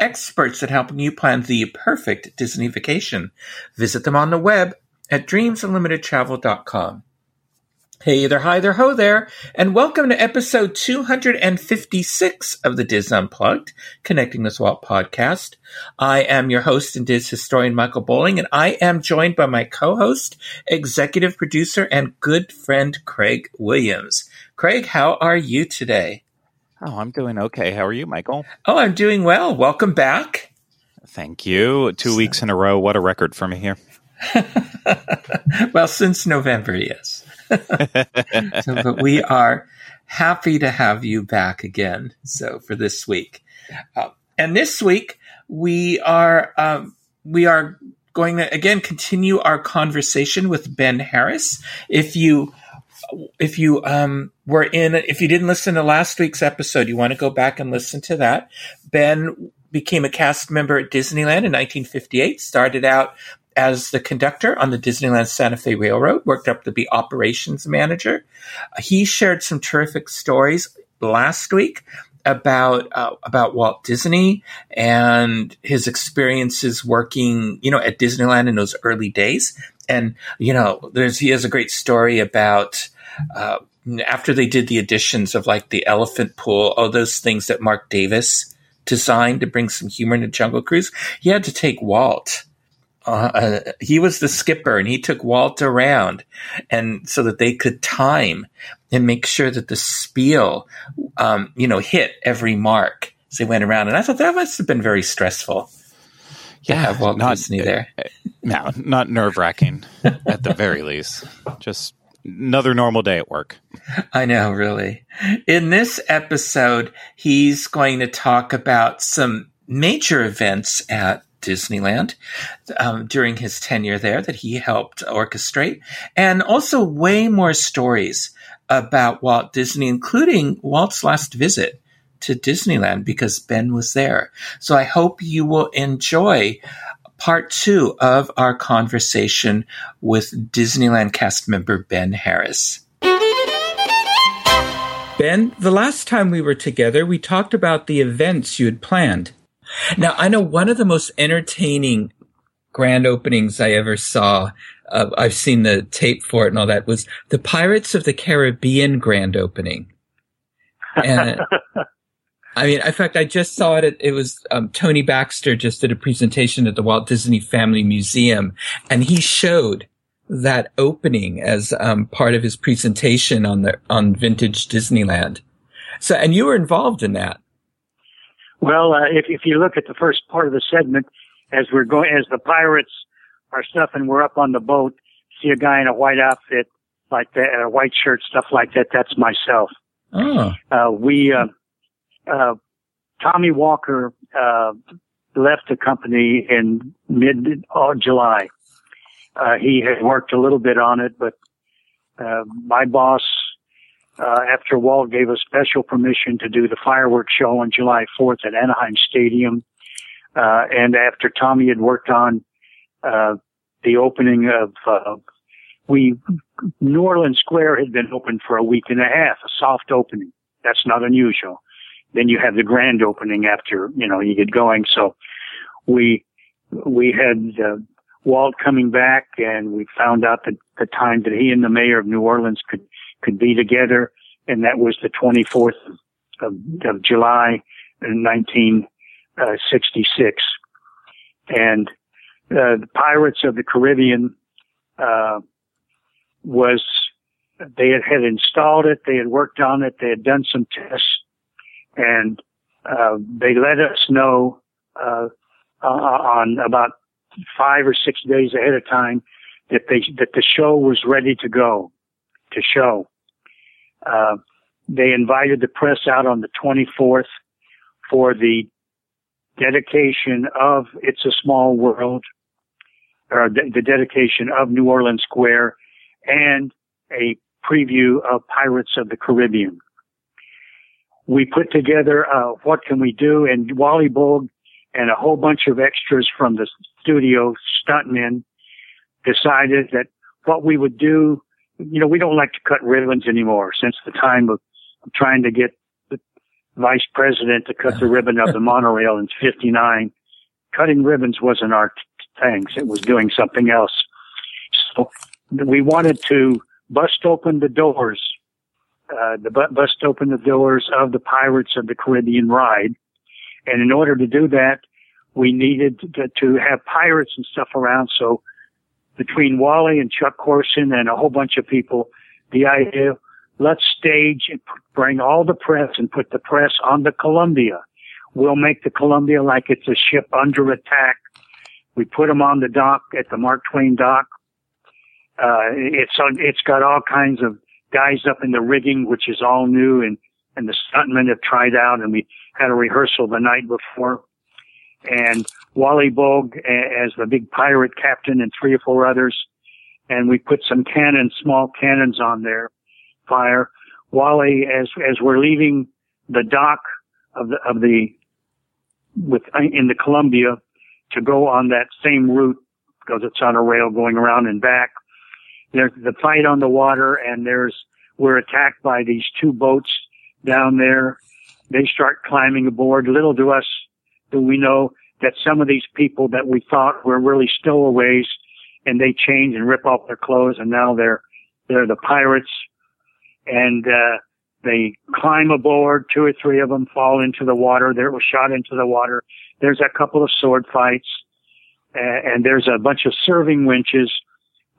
experts at helping you plan the perfect Disney vacation. Visit them on the web at dreamsunlimitedtravel.com. Hey there, hi there, ho there, and welcome to episode 256 of the DIS Unplugged, Connecting with Walt podcast. I am your host and DIS historian Michael Bowling, and I am joined by my co-host, executive producer, and good friend Craig Williams. Craig, how are you today? Oh, I'm doing okay. How are you, Michael? Oh, I'm doing well. Welcome back. Thank you. Two weeks in a row. What a record for me here. well, since November, yes. so, but we are happy to have you back again. So for this week, uh, and this week we are um, we are going to again continue our conversation with Ben Harris. If you if you um, were in, if you didn't listen to last week's episode, you want to go back and listen to that. Ben became a cast member at Disneyland in 1958. Started out as the conductor on the Disneyland Santa Fe Railroad. Worked up to be operations manager. He shared some terrific stories last week about uh, about Walt Disney and his experiences working, you know, at Disneyland in those early days. And you know, there's he has a great story about uh, after they did the additions of like the elephant pool, all those things that Marc Davis designed to bring some humor into Jungle Cruise, he had to take Walt. Uh, uh, he was the skipper and he took Walt around and so that they could time and make sure that the spiel, um, you know, hit every mark as they went around. And I thought that must have been very stressful. Yeah, Walt not, Disney there. No, not nerve wracking at the very least. Just another normal day at work. I know, really. In this episode, he's going to talk about some major events at Disneyland um, during his tenure there that he helped orchestrate, and also way more stories about Walt Disney, including Walt's last visit to Disneyland because Ben was there. So I hope you will enjoy part two of our conversation with Disneyland cast member Ben Harris. Ben, the last time we were together, we talked about the events you had planned. Now, I know one of the most entertaining grand openings I ever saw. Uh, I've seen the tape for it and all that was the Pirates of the Caribbean grand opening. And I mean, in fact, I just saw it. At, it was um, Tony Baxter just did a presentation at the Walt Disney Family Museum, and he showed that opening as um, part of his presentation on the on vintage Disneyland. So, and you were involved in that. Well, uh, if if you look at the first part of the segment, as we're going, as the pirates are stuff, and we're up on the boat, see a guy in a white outfit like that, a white shirt, stuff like that. That's myself. Oh. Uh, we. Uh, uh, Tommy Walker uh, left the company in mid uh, July. Uh, he had worked a little bit on it, but uh, my boss, uh, after Walt gave us special permission to do the fireworks show on July 4th at Anaheim Stadium, and after Tommy had worked on the opening of we New Orleans Square had been open for a week and a half, a soft opening. That's not unusual then you have the grand opening after you know you get going. So we we had uh, Walt coming back, and we found out that the time that he and the mayor of New Orleans could could be together, and that was the 24th of, of July in 1966. And uh, the Pirates of the Caribbean uh, was they had, had installed it, they had worked on it, they had done some tests, and uh, they let us know uh, on about five or six days ahead of time that they that the show was ready to go to show. Uh, they invited the press out on the 24th for the dedication of It's a Small World, or the, the dedication of New Orleans Square, and a preview of Pirates of the Caribbean. We put together uh, what can we do, and Wally Boag and a whole bunch of extras from the studio stuntmen decided that what we would do, you know, we don't like to cut ribbons anymore since the time of trying to get the vice president to cut the ribbon of the monorail in 59. Cutting ribbons wasn't our thing. It was doing something else. So we wanted to bust open the doors, uh, the bust open the doors of the Pirates of the Caribbean ride. And in order to do that, we needed to, to have pirates and stuff around. So between Wally and Chuck Corson and a whole bunch of people, the idea, let's stage and bring all the press and put the press on the Columbia. We'll make the Columbia like it's a ship under attack. We put them on the dock at the Mark Twain dock. Uh, it's it's got all kinds of guys up in the rigging, which is all new, and and the stuntmen have tried out, and we had a rehearsal the night before and Wally Boag as the big pirate captain and three or four others. And we put some cannons, small cannons on there, fire. Wally, as, as we're leaving the dock of the, of the, with, in the Columbia to go on that same route because it's on a rail going around and back. There's the fight on the water and there's, we're attacked by these two boats down there. They start climbing aboard. Little to us do we know that some of these people that we thought were really stowaways and they change and rip off their clothes and now they're they're the pirates and uh they climb aboard two or three of them fall into the water they were shot into the water there's a couple of sword fights uh, and there's a bunch of serving winches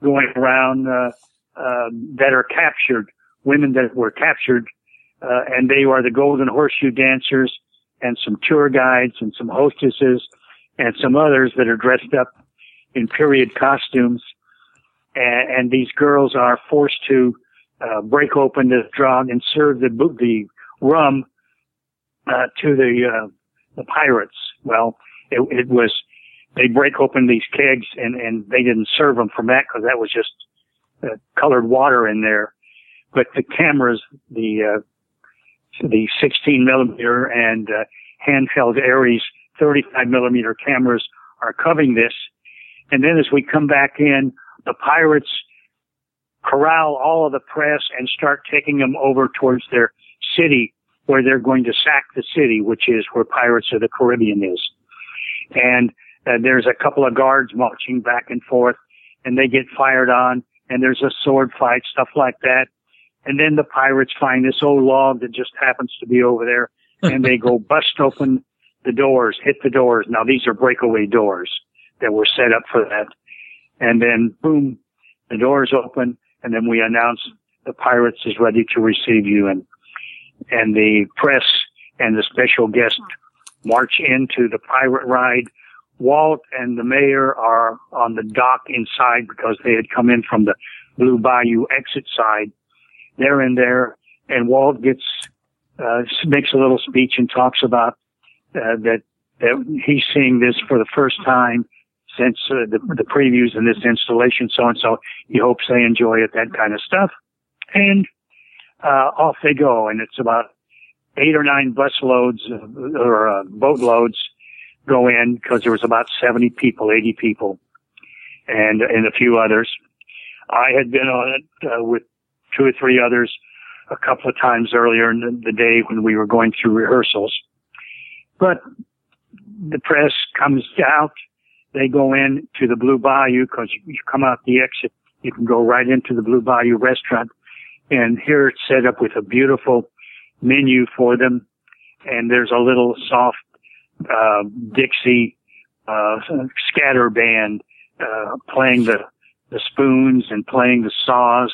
going around uh, uh, that are captured women that were captured uh, and they are the golden horseshoe dancers and some tour guides and some hostesses and some others that are dressed up in period costumes. And, and these girls are forced to uh, break open the drug and serve the the rum uh, to the uh, the pirates. Well, it, it was they break open these kegs and and they didn't serve them from that because that was just uh, colored water in there. But the cameras, the uh, the 16 millimeter and uh, handheld Arris 35 millimeter cameras are covering this. And then as we come back in, the pirates corral all of the press and start taking them over towards their city where they're going to sack the city, which is where Pirates of the Caribbean is. And uh, there's a couple of guards marching back and forth and they get fired on and there's a sword fight, stuff like that. And then the pirates find this old log that just happens to be over there and they go bust open the doors, hit the doors. Now these are breakaway doors that were set up for that. And then boom, the doors open and then we announce the pirates is ready to receive you and, and the press and the special guest march into the pirate ride. Walt and the mayor are on the dock inside because they had come in from the Blue Bayou exit side they're in there, and Walt gets uh, makes a little speech and talks about uh, that that he's seeing this for the first time since uh, the, the previews in this installation, so and so. He hopes they enjoy it, that kind of stuff, and uh, off they go. And it's about eight or nine bus loads or uh, boat loads go in because there was about 70 people, 80 people, and and a few others. I had been on it uh, with two or three others a couple of times earlier in the, the day when we were going through rehearsals. But the press comes out. They go in to the Blue Bayou because you, you come out the exit. You can go right into the Blue Bayou restaurant. And here it's set up with a beautiful menu for them. And there's a little soft, uh, Dixie, uh, scatter band, uh, playing the, the spoons and playing the saws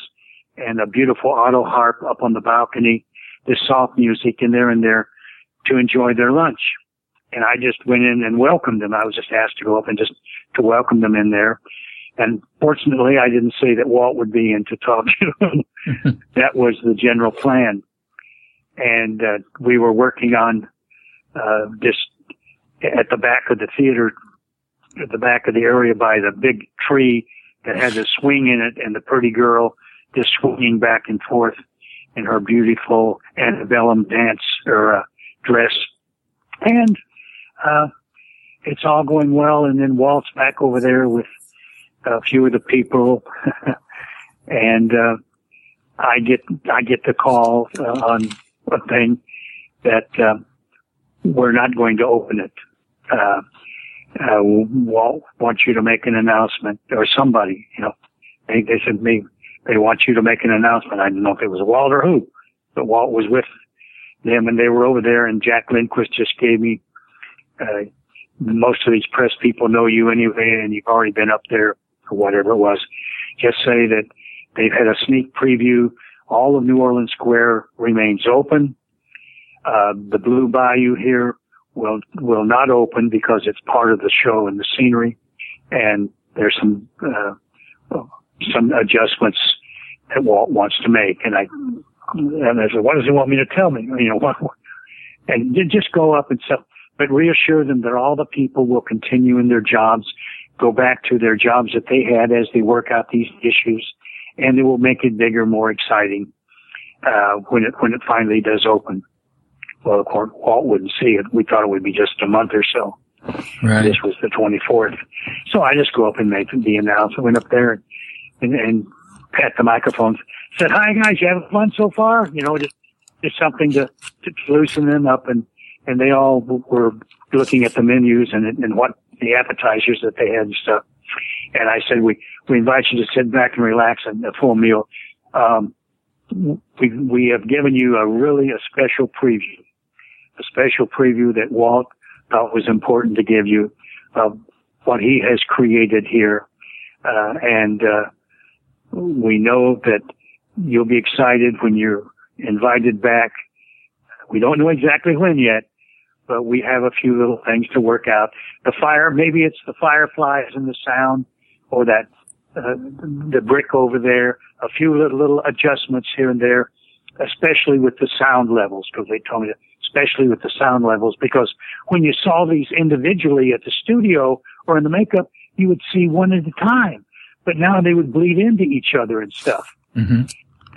and a beautiful auto harp up on the balcony, this soft music, and they're in there to enjoy their lunch. And I just went in and welcomed them. I was just asked to go up and just to welcome them in there. And fortunately, I didn't say that Walt would be in to talk to them. that was the general plan. And uh, we were working on uh, this at the back of the theater, at the back of the area by the big tree that had the swing in it and the pretty girl just swinging back and forth in her beautiful antebellum dance or uh, dress. And, uh, it's all going well. And then Walt's back over there with a few of the people. and, uh, I get, I get the call uh, on a thing that, uh, we're not going to open it. Uh, uh, Walt wants you to make an announcement or somebody, you know, they, they said me, they want you to make an announcement. I didn't know if it was Walt or who, but Walt was with them and they were over there and Jack Lindquist just gave me, uh, most of these press people know you anyway and you've already been up there or whatever it was. Just say that they've had a sneak preview. All of New Orleans Square remains open. Uh, the Blue Bayou here will will not open because it's part of the show and the scenery, and there's some uh, some adjustments that Walt wants to make. And I and I said, what does he want me to tell me? You know, what, and just go up and stuff, but reassure them that all the people will continue in their jobs, go back to their jobs that they had as they work out these issues, and it will make it bigger, more exciting uh, when it when it finally does open. Well, of course, Walt wouldn't see it. We thought it would be just a month or so. Right. This was the 24th. So I just go up and make the announcement. Went up there and, and pat the microphones. Said, "Hi guys, you having fun so far?" You know, just just something to, to loosen them up, and and they all were looking at the menus and and what the appetizers that they had and stuff. And I said, "We we invite you to sit back and relax and a full meal." Um, we we have given you a really a special preview a special preview that Walt thought was important to give you of what he has created here. Uh, and, uh, we know that you'll be excited when you're invited back. We don't know exactly when yet, but we have a few little things to work out. The fire, maybe it's the fireflies and the sound or that, uh, the brick over there, a few little, little adjustments here and there, especially with the sound levels, because they told me especially with the sound levels, because when you saw these individually at the studio or in the makeup, you would see one at a time. But now they would bleed into each other and stuff. Mm-hmm.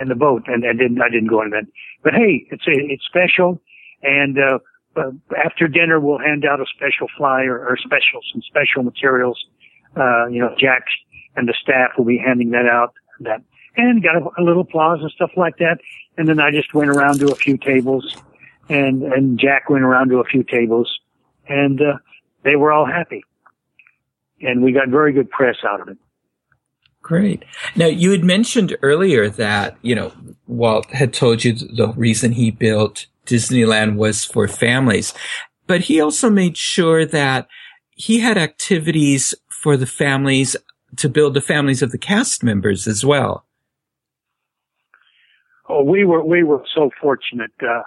In the boat, and, and didn't, I didn't go into that. But hey, it's it's special, and uh, uh, after dinner we'll hand out a special flyer or special some special materials. Uh, you know, Jack and the staff will be handing that out. That and got a, a little applause and stuff like that. And then I just went around to a few tables and and Jack went around to a few tables, and uh, they were all happy, and we got very good press out of it. Great. Now you had mentioned earlier that you know Walt had told you the reason he built Disneyland was for families, but he also made sure that he had activities for the families to build the families of the cast members as well. Oh, we were we were so fortunate. Uh,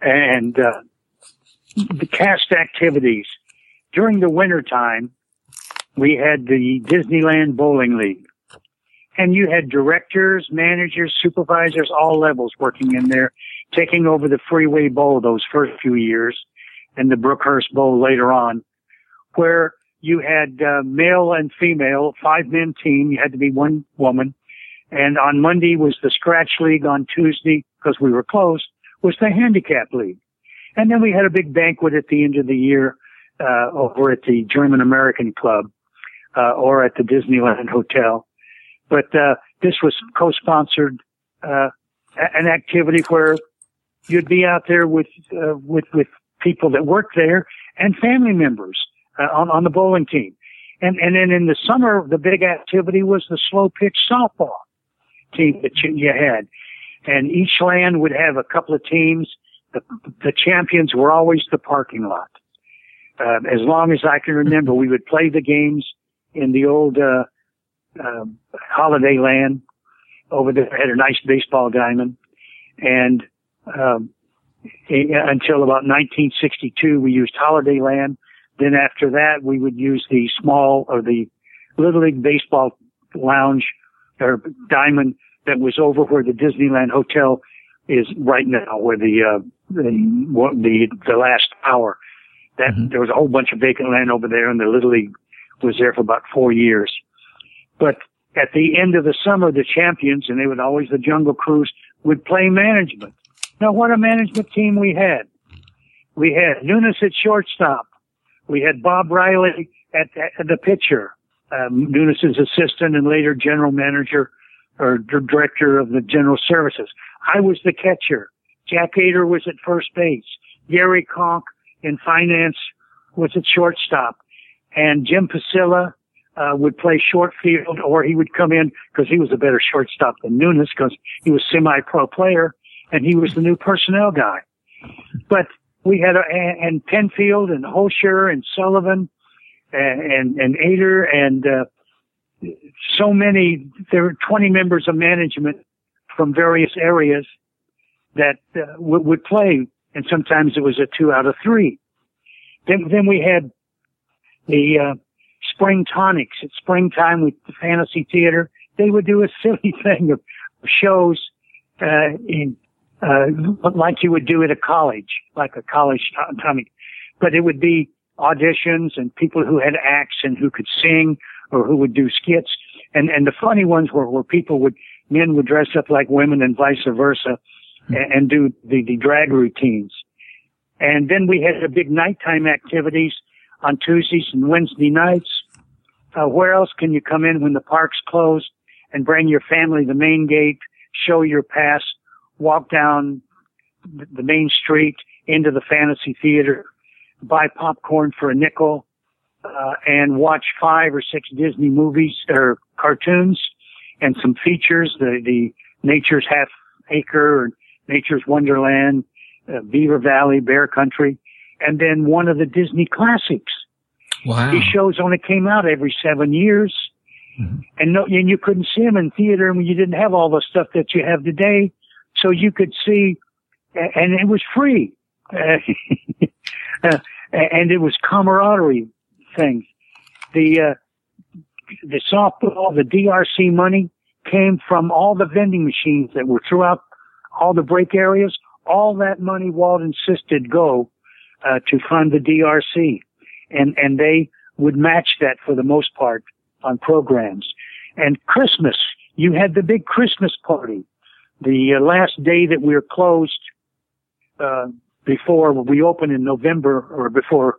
and uh, the cast activities. During the winter time we had the disneyland bowling league. And you had directors managers supervisors all levels working in there taking over the freeway bowl those first few years and the brookhurst bowl later on where you had uh, male and female five men team. You had to be one woman. And on monday was the scratch league on tuesday because we were closed was the handicap league. And then we had a big banquet at the end of the year, uh, over at the German American Club, uh, or at the Disneyland Hotel. But, uh, this was co-sponsored, uh, an activity where you'd be out there with, uh, with, with people that work there and family members, uh, on, on the bowling team. And, and then in the summer, the big activity was the slow pitch softball team that you, you had and each land would have a couple of teams. The, the champions were always the parking lot. Uh, as long as I can remember, we would play the games in the old uh, uh, Holiday Land over there. Had a nice baseball diamond, and um, until about 1962, we used Holiday Land. Then after that, we would use the small or the Little League Baseball Lounge or Diamond that was over where the Disneyland Hotel is right now, where the uh, the, the the last hour That mm-hmm. there was a whole bunch of vacant land over there, and the Little League was there for about four years. But at the end of the summer, the champions, and they would always the Jungle Cruise, would play management. Now, what a management team we had! We had Nunis at shortstop. We had Bob Riley at, at the pitcher, um, Nunis' assistant and later general manager or director of the general services. I was the catcher. Jack Ader was at first base. Gary Conk in finance was at shortstop. And Jim Pasilla uh, would play short field or he would come in because he was a better shortstop than Nunis because he was semi-pro player and he was the new personnel guy. But we had a, and Penfield and Hosher and Sullivan and, and, and Ader and, uh, so many, there were 20 members of management from various areas that uh, w- would play. And sometimes it was a two out of three. Then, then we had the, uh, spring tonics at springtime with the fantasy theater. They would do a silly thing of shows, uh, in, uh, like you would do at a college, like a college tonic, but it would be auditions and people who had acts and who could sing or who would do skits. And, and the funny ones were where people would, men would dress up like women and vice versa mm-hmm. and, and, do the, the drag routines. And then we had the big nighttime activities on Tuesdays and Wednesday nights. Uh, where else can you come in when the park's closed and bring your family the main gate, show your pass, walk down the main street into the fantasy theater, buy popcorn for a nickel, uh, and watch five or six Disney movies or cartoons and some features, the, the Nature's Half Acre Nature's Wonderland, uh, Beaver Valley, Bear Country, and then one of the Disney classics. Wow. These shows only came out every seven years. Mm-hmm. And no, and you couldn't see them in theater and you didn't have all the stuff that you have today. So you could see, and it was free. Uh, and it was camaraderie things. The uh, the softball, the DRC money came from all the vending machines that were throughout all the break areas. All that money Walt insisted go uh, to fund the DRC, and and they would match that for the most part on programs. And Christmas, you had the big Christmas party, the uh, last day that we were closed uh, before we opened in November or before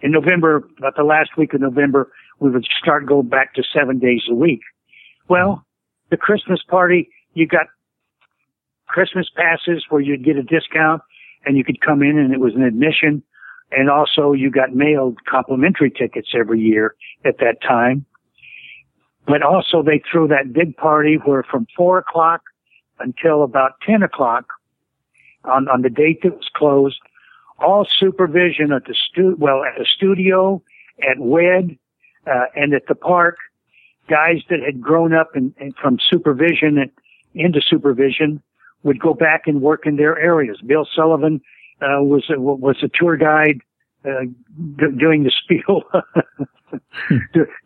in November, about the last week of November, we would start going back to seven days a week. Well, the Christmas party, you got Christmas passes where you'd get a discount and you could come in and it was an admission. And also you got mailed complimentary tickets every year at that time. But also they threw that big party where from four o'clock until about 10 o'clock on, on the date that was closed, all supervision at the stu- well, at the studio, at WED, uh, and at the park, guys that had grown up from supervision and into supervision would go back and work in their areas. Bill Sullivan, uh, was, a, was a tour guide, uh, d- doing the spiel,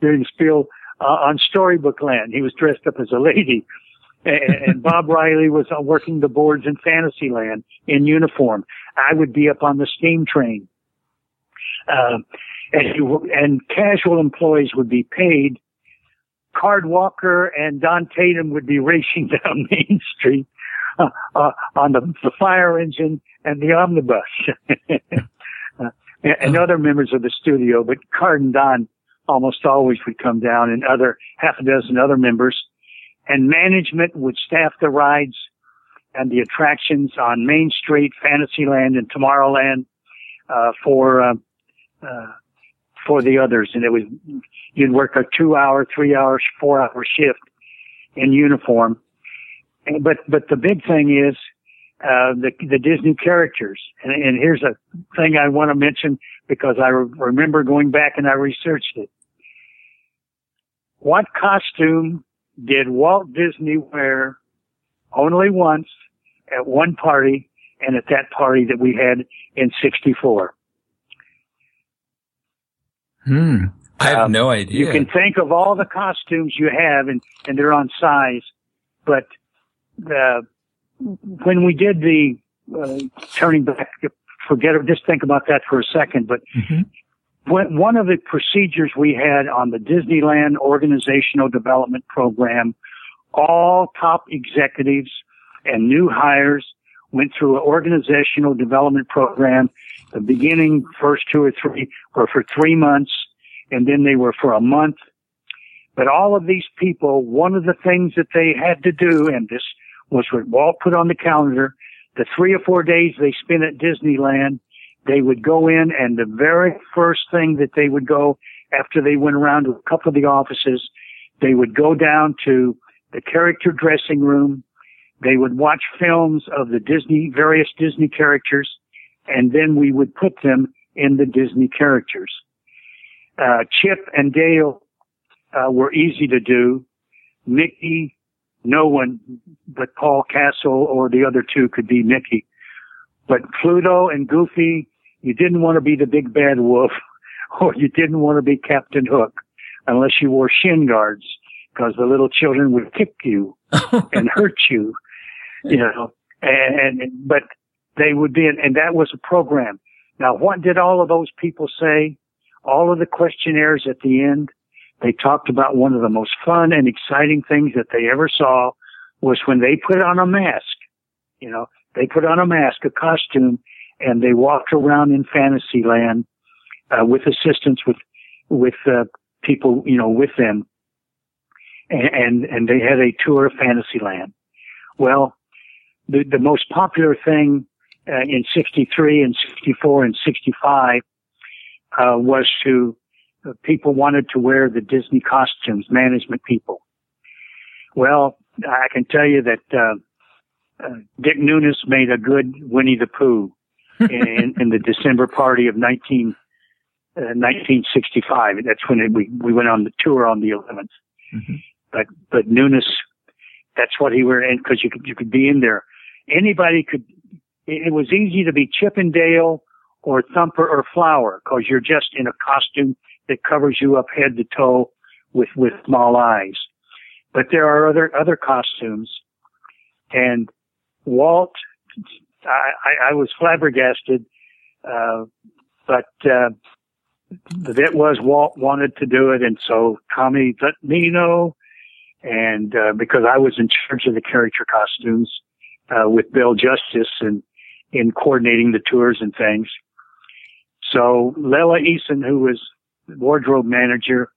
doing the spiel, uh, on Storybook Land. He was dressed up as a lady and Bob Riley was uh, working the boards in Fantasyland in uniform. I would be up on the steam train. Uh, and, and casual employees would be paid. Card Walker and Don Tatum would be racing down Main Street uh, uh, on the, the fire engine and the omnibus. uh, and other members of the studio, but Card and Don almost always would come down and other half a dozen other members and management would staff the rides and the attractions on Main Street, Fantasyland, and Tomorrowland uh, for uh, uh, for the others. And it was you'd work a two-hour, three-hour, four-hour shift in uniform. And, but but the big thing is uh, the the Disney characters. And, and here's a thing I want to mention because I re- remember going back and I researched it. What costume did Walt Disney wear only once at one party and at that party that we had in 64. Hmm. I have um, no idea. You can think of all the costumes you have and, and they're on size, but the, when we did the uh, turning back forget it. Just think about that for a second. But mm-hmm. when, one of the procedures we had on the Disneyland organizational development program, all top executives and new hires went through an organizational development program. The beginning first two or three were for three months and then they were for a month. But all of these people, one of the things that they had to do, and this was what Walt put on the calendar, the three or four days they spent at Disneyland, they would go in and the very first thing that they would go after they went around to a couple of the offices, they would go down to the character dressing room. They would watch films of the Disney, various Disney characters, and then we would put them in the Disney characters. Uh, Chip and Dale uh, were easy to do. Mickey, no one but Paul Castle or the other two could be Mickey. But Pluto and Goofy, you didn't want to be the big bad wolf, or you didn't want to be Captain Hook, unless you wore shin guards, because the little children would kick you and hurt you, you know. And, and but they would be, in, and that was a program. Now, what did all of those people say? all of the questionnaires at the end, they talked about one of the most fun and exciting things that they ever saw was when they put on a mask. You know, they put on a mask, a costume, and they walked around in Fantasyland uh, with assistance with with uh, people, you know, with them, and, and they had a tour of Fantasyland. Well, the the most popular thing uh, in '63 and '64 and '65 uh, was to uh, people wanted to wear the Disney costumes, management people. Well, I can tell you that uh, uh, Dick Nunis made a good Winnie the Pooh in, in the December party of 19, 1965. Uh, that's when it, we we went on the tour on the 11th. Mm-hmm. But but Nunis, that's what he were in because you could you could be in there. Anybody could. It, it was easy to be Chip and Dale or thumper or flower because you're just in a costume that covers you up head to toe with, with small eyes. But there are other, other costumes and Walt, I, I was flabbergasted, uh, but, uh, the bit was Walt wanted to do it. And so Tommy let me know. And, uh, because I was in charge of the character costumes, uh, with Bill Justice and in coordinating the tours and things. So Lela Eason, who was wardrobe manager,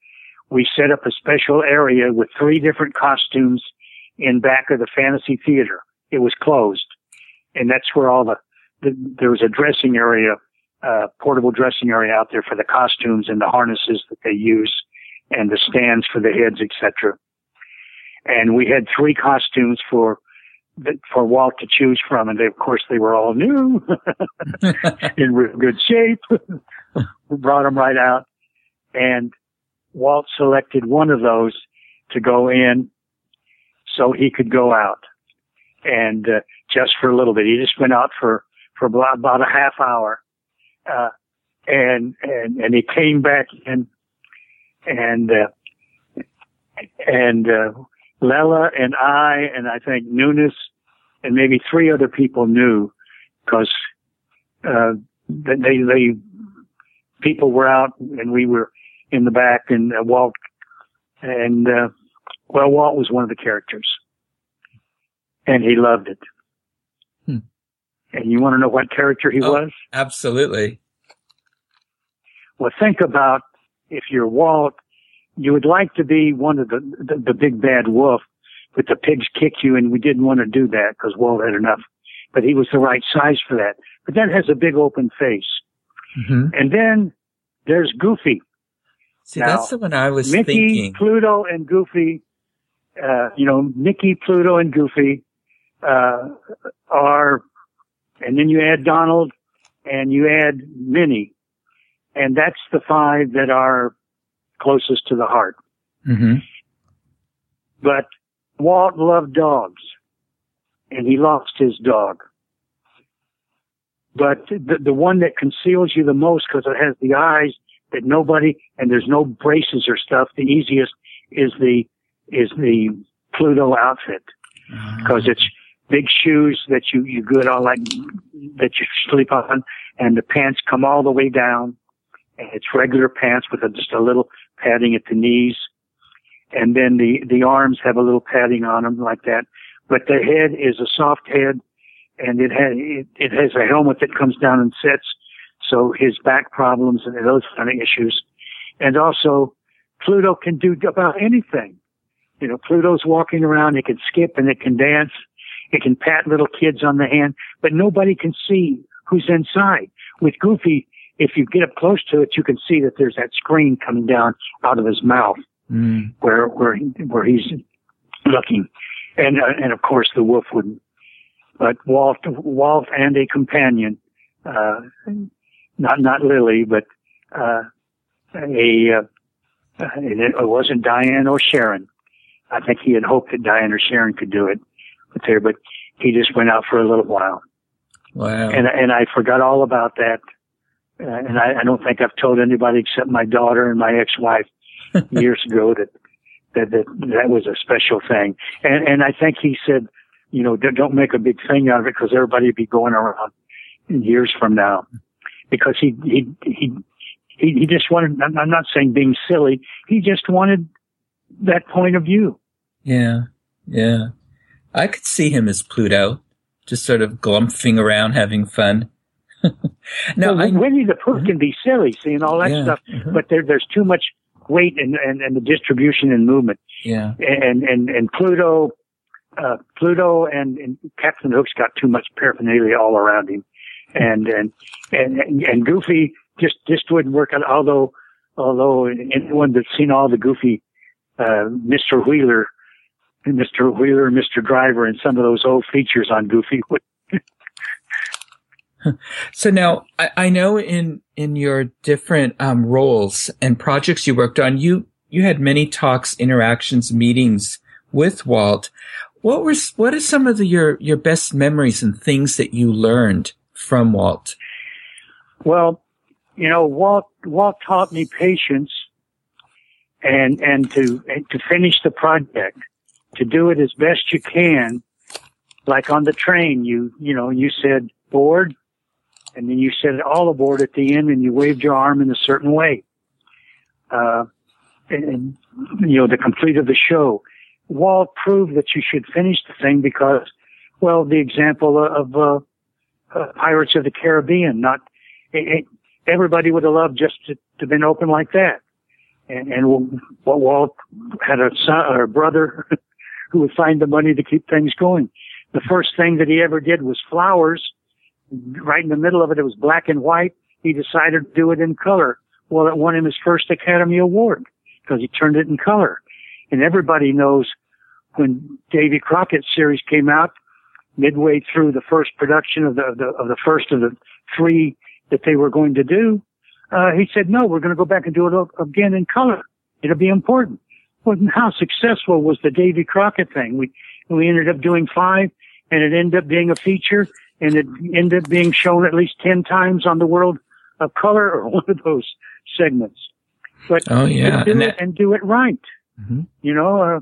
we set up a special area with three different costumes in back of the fantasy theater. It was closed. And that's where all the, the there was a dressing area, uh, portable dressing area out there for the costumes and the harnesses that they use and the stands for the heads, etc. And we had three costumes for for Walt to choose from, and they, of course they were all new, in good shape. we Brought them right out, and Walt selected one of those to go in, so he could go out, and uh, just for a little bit. He just went out for for about a half hour, uh, and and and he came back in, and uh, and uh, Lela and I, and I think Nunis and maybe three other people knew because uh, they they people were out and we were in the back and uh, Walt and uh, well Walt was one of the characters and he loved it. Hmm. And you want to know what character he oh, was? Absolutely. Well, think about if you're Walt you would like to be one of the, the, the big bad wolf, but the pigs kick you and we didn't want to do that because Walt had enough. But he was the right size for that. But that has a big open face. Mm-hmm. And then there's Goofy. See, now, that's the one I was Mickey, thinking. Pluto, and Goofy. Uh, you know, Mickey, Pluto, and Goofy uh, are, and then you add Donald, and you add Minnie, and that's the five that are closest to the heart. Mm-hmm. But Walt loved dogs, and he lost his dog. But the, the one that conceals you the most because it has the eyes that nobody, and there's no braces or stuff, the easiest is the, is the Pluto outfit. Because ah. it's, big shoes that you, you good on like, that you sleep on and the pants come all the way down and it's regular pants with a, just a little padding at the knees. And then the, the arms have a little padding on them like that. But the head is a soft head and it has, it, it has a helmet that comes down and sits. So his back problems and those kind of issues. And also Pluto can do about anything. You know, Pluto's walking around, it can skip and it can dance. It can pat little kids on the hand, but nobody can see who's inside. With Goofy, if you get up close to it, you can see that there's that screen coming down out of his mouth mm. where, where, where he's looking. And, uh, and of course the wolf would, but Walt, Walt and a companion, uh, not, not Lily, but, uh, a, uh, it wasn't Diane or Sharon. I think he had hoped that Diane or Sharon could do it, but there, but he just went out for a little while. Wow. And, and I forgot all about that. And I, I don't think I've told anybody except my daughter and my ex-wife years ago that, that, that, that was a special thing. And, and I think he said, you know, don't make a big thing out of it because everybody would be going around years from now because he, he, he, he, he just wanted, I'm not saying being silly. He just wanted that point of view. Yeah. Yeah. I could see him as Pluto, just sort of glumphing around, having fun. now, well, I, Winnie the Pooh uh-huh. can be silly, seeing all that yeah, stuff, uh-huh. but there, there's too much weight and, and, and the distribution and movement. Yeah. And, and, and Pluto, uh, Pluto and, and Captain Hook's got too much paraphernalia all around him. And, and, and, and Goofy just, just wouldn't work out. Although, although anyone that's seen all the Goofy, uh, Mr. Wheeler, Mr. Wheeler, Mr. Driver, and some of those old features on Goofy would, so now I, I, know in in your different um, roles and projects you worked on, you you had many talks, interactions, meetings with Walt. What were what are some of the, your your best memories and things that you learned from Walt? Well, you know, Walt Walt taught me patience and and to and to finish the project, to do it as best you can. Like on the train, you you know, you said board, and then you said it all aboard at the end and you waved your arm in a certain way. Uh, and, and, you know, the complete of the show. Walt proved that you should finish the thing because, well, the example of, uh, uh, Pirates of the Caribbean, not, it, it, everybody would have loved just to, to been open like that. And, and Walt had a son or a brother who would find the money to keep things going. The first thing that he ever did was flowers right in the middle of it, it was black and white. He decided to do it in color. Well, it won him his first Academy Award because he turned it in color. And everybody knows when Davy Crockett series came out, midway through the first production of the, of the, of the first of the three that they were going to do, uh, he said, no, we're going to go back and do it again in color. It'll be important. Well, how successful was the Davy Crockett thing? We, we ended up doing five and it ended up being a feature and it ended up being shown at least 10 times on the world of color or one of those segments. But oh, yeah. do and, that- it and do it right. Mm-hmm. You know, uh,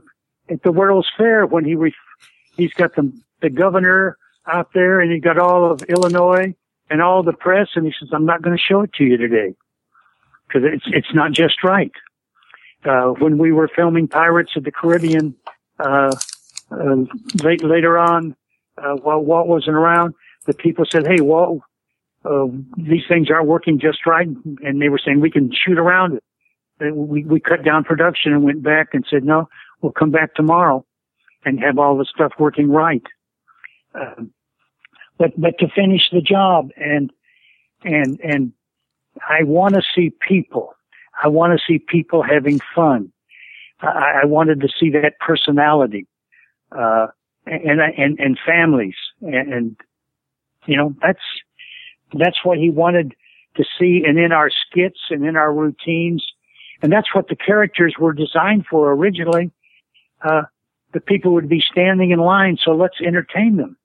at the World's Fair when he re- he's got the the governor out there and he got all of Illinois and all the press and he says, I'm not going to show it to you today because it's, it's not just right. Uh, when we were filming Pirates of the Caribbean, uh, uh, late, later on, uh, while Walt wasn't around, the people said, "Hey, well, uh, these things aren't working just right," and they were saying we can shoot around it. And we we cut down production and went back and said, "No, we'll come back tomorrow and have all the stuff working right." Um, but but to finish the job and and and I want to see people. I want to see people having fun. I, I wanted to see that personality, uh, and and and families and, and you know, that's, that's what he wanted to see and in our skits and in our routines. And that's what the characters were designed for originally. Uh, the people would be standing in line. So let's entertain them.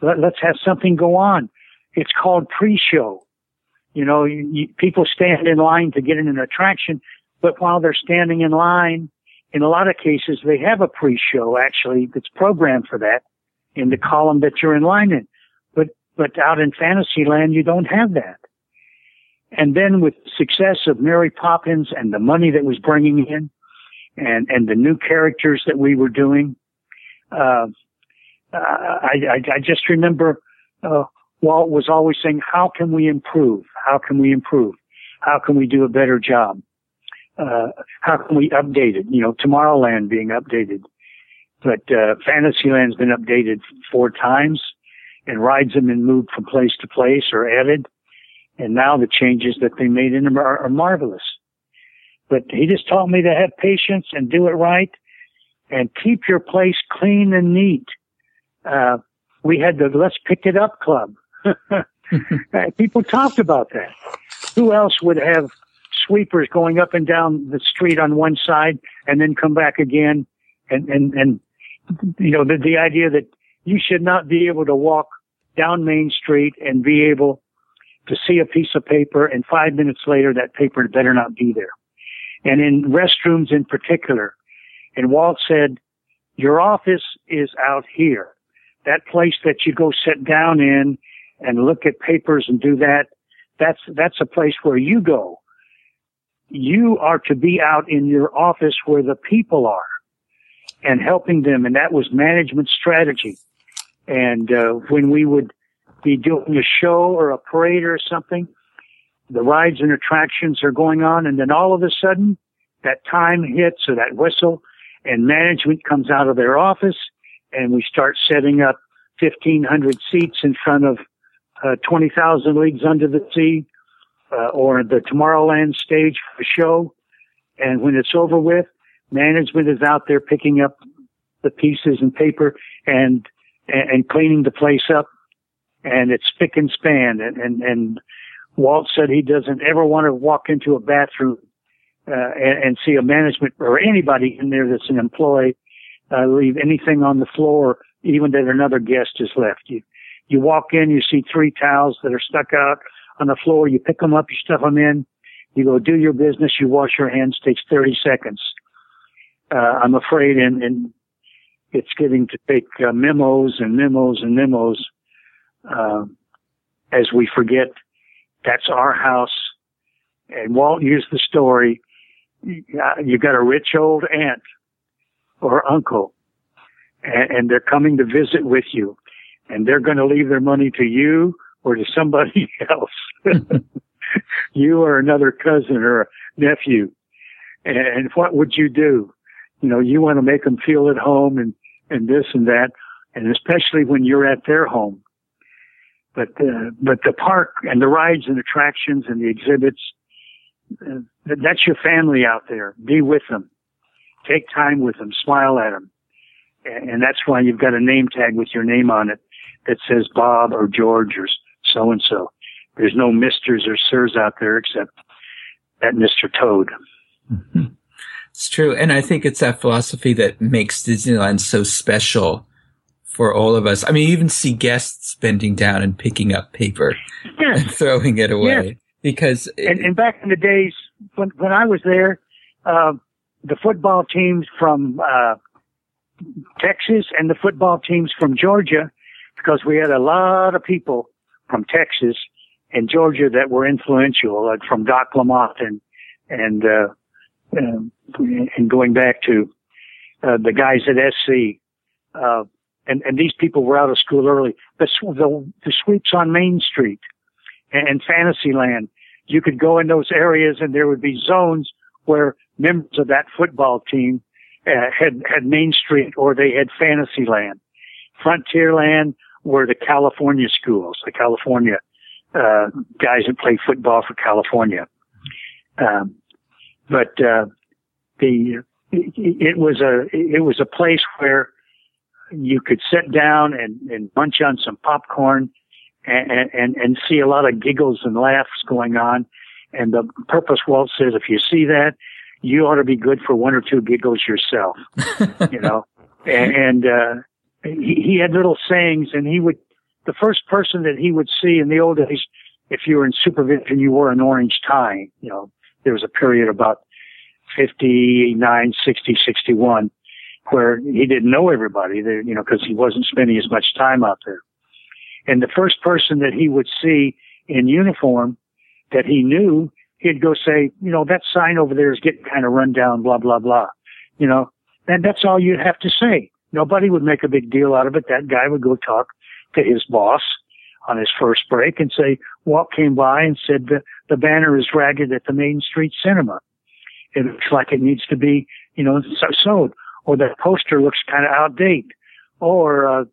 Let, us have something go on. It's called pre-show. You know, you, you, people stand in line to get in an attraction, but while they're standing in line, in a lot of cases, they have a pre-show actually that's programmed for that in the column that you're in line in. But, out in Fantasyland, you don't have that. And then with the success of Mary Poppins and the money that was bringing in and, and the new characters that we were doing, uh, I, I, I just remember, uh, Walt was always saying, how can we improve? How can we improve? How can we do a better job? Uh, how can we update it? You know, Tomorrowland being updated. But, uh, Fantasyland's been updated four times and rides have been moved from place to place or added. And now the changes that they made in them are, are marvelous. But he just taught me to have patience and do it right and keep your place clean and neat. Uh, we had the Let's Pick It Up Club. People talked about that. Who else would have sweepers going up and down the street on one side and then come back again? And, and, and, you know, the, the idea that you should not be able to walk down Main Street and be able to see a piece of paper and five minutes later that paper better not be there. And in restrooms in particular. And Walt said, your office is out here. That place that you go sit down in and look at papers and do that, that's, that's a place where you go. You are to be out in your office where the people are and helping them. And that was management strategy. And, uh, when we would be doing a show or a parade or something. The rides and attractions are going on and then all of a sudden that time hits or that whistle and management comes out of their office and we start setting up 1500 seats in front of uh, 20,000 leagues under the sea uh, or the Tomorrowland stage for show. And when it's over with, management is out there picking up the pieces and paper and, and cleaning the place up and it's spick and span. And, and, and Walt said he doesn't ever want to walk into a bathroom uh, and, and, see a management or anybody in there that's an employee uh, leave anything on the floor, even that another guest has left. You you walk in, you see three towels that are stuck out on the floor. You pick them up, you stuff them in. You go do your business. You wash your hands. Takes 30 seconds. Uh, I'm afraid, and, and it's getting to take uh, memos and memos and memos uh, as we forget that's our house. And Walt used the story. You got a rich old aunt or uncle and, and they're coming to visit with you and they're going to leave their money to you or to somebody else. you or another cousin or nephew. And what would you do? You know, you want to make them feel at home and, and this and that. And especially when you're at their home. But uh, but the park and the rides and attractions and the exhibits, uh, that's your family out there. Be with them. Take time with them. Smile at them. And, and that's why you've got a name tag with your name on it that says Bob or George or so and so. There's no Misters or Sirs out there except that Mr. Toad. Mm-hmm. It's true. And I think it's that philosophy that makes Disneyland so special for all of us. I mean, you even see guests bending down and picking up paper yes. and throwing it away yes. because. It, and, and, back in the days when when I was there, uh, the football teams from uh, Texas and the football teams from Georgia, because we had a lot of people from Texas and Georgia that were influential, like from Doc Lamont and and uh, and going back to uh, the guys at SC. Uh, and, and these people were out of school early. The, the, the sweeps on Main Street and, and Fantasyland, you could go in those areas and there would be zones where members of that football team uh, had, had Main Street or they had Fantasyland. Frontierland were the California schools, the California, uh, guys that play football for California. Um, but, uh, the, it, it was a, it was a place where you could sit down and, and munch on some popcorn and, and, and see a lot of giggles and laughs going on. And the purpose Walt says, if you see that, you ought to be good for one or two giggles yourself, you know, and, and, uh, he, he had little sayings and he would, the first person that he would see in the old days, if you were in supervision, you wore an orange tie, you know, there was a period about 59, 60, 61 where he didn't know everybody there, you know, because he wasn't spending as much time out there. And the first person that he would see in uniform that he knew, he'd go say, you know, that sign over there is getting kind of run down, blah, blah, blah. You know, and that's all you'd have to say. Nobody would make a big deal out of it. That guy would go talk to his boss on his first break and say, Walt came by and said the, the banner is ragged at the Main Street Cinema. It looks like it needs to be, you know, sewed, or the poster looks kind of outdated, or, uh,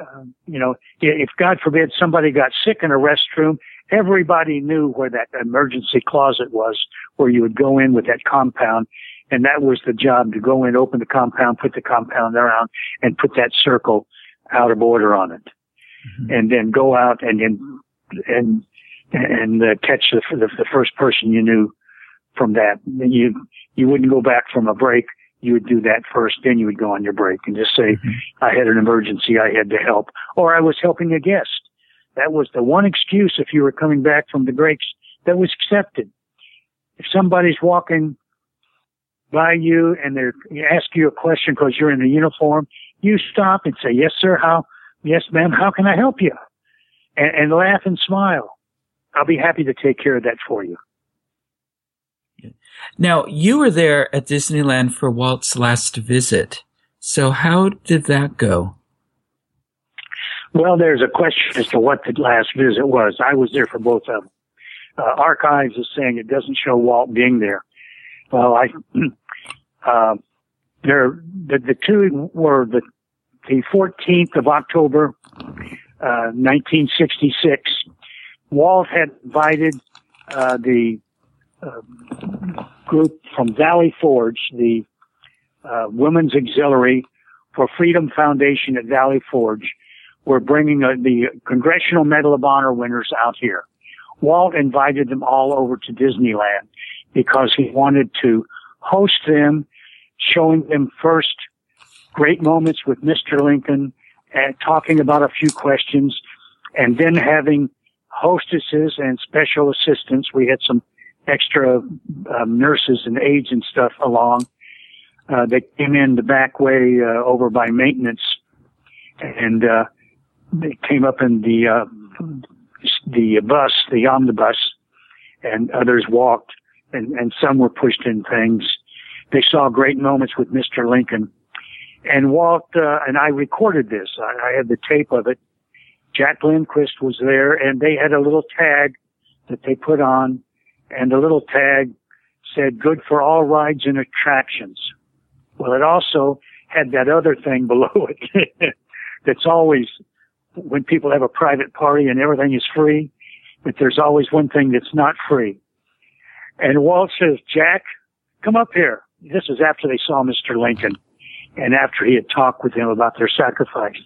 uh, you know, if God forbid somebody got sick in a restroom, everybody knew where that emergency closet was, where you would go in with that compound. And that was the job to go in, open the compound, put the compound around and put that circle out of order on it. Mm-hmm. And then go out and then, and, and uh, catch the, the, the first person you knew from that. You, you wouldn't go back from a break you would do that first, then you would go on your break and just say, mm-hmm. I had an emergency, I had to help, or I was helping a guest. That was the one excuse if you were coming back from the breaks that was accepted. If somebody's walking by you and they ask you a question because you're in a uniform, you stop and say, yes, sir, how, yes, ma'am, how can I help you? And, and laugh and smile. I'll be happy to take care of that for you. Now, you were there at Disneyland for Walt's last visit. So how did that go? Well, there's a question as to what the last visit was. I was there for both of them. Uh, Archives is saying it doesn't show Walt being there. Well, I, uh, there, the, the two were the, the 14th of October, uh, 1966. Walt had invited, uh, the, uh, group from Valley Forge, the uh, Women's Auxiliary for Freedom Foundation at Valley Forge, were bringing uh, the Congressional Medal of Honor winners out here. Walt invited them all over to Disneyland because he wanted to host them, showing them first great moments with Mr. Lincoln and talking about a few questions and then having hostesses and special assistants. We had some extra um, nurses and aides and stuff along. Uh, they came in the back way uh, over by maintenance, and uh, they came up in the uh, the bus, the omnibus, and others walked, and, and some were pushed in things. They saw great moments with Mr. Lincoln, and Walt uh, and I recorded this. I, I had the tape of it. Jack Lindquist was there, and they had a little tag that they put on and the little tag said good for all rides and attractions. Well, it also had that other thing below it that's always when people have a private party and everything is free, but there's always one thing that's not free. And Walt says, Jack, come up here. This is after they saw Mr. Lincoln and after he had talked with him about their sacrifice.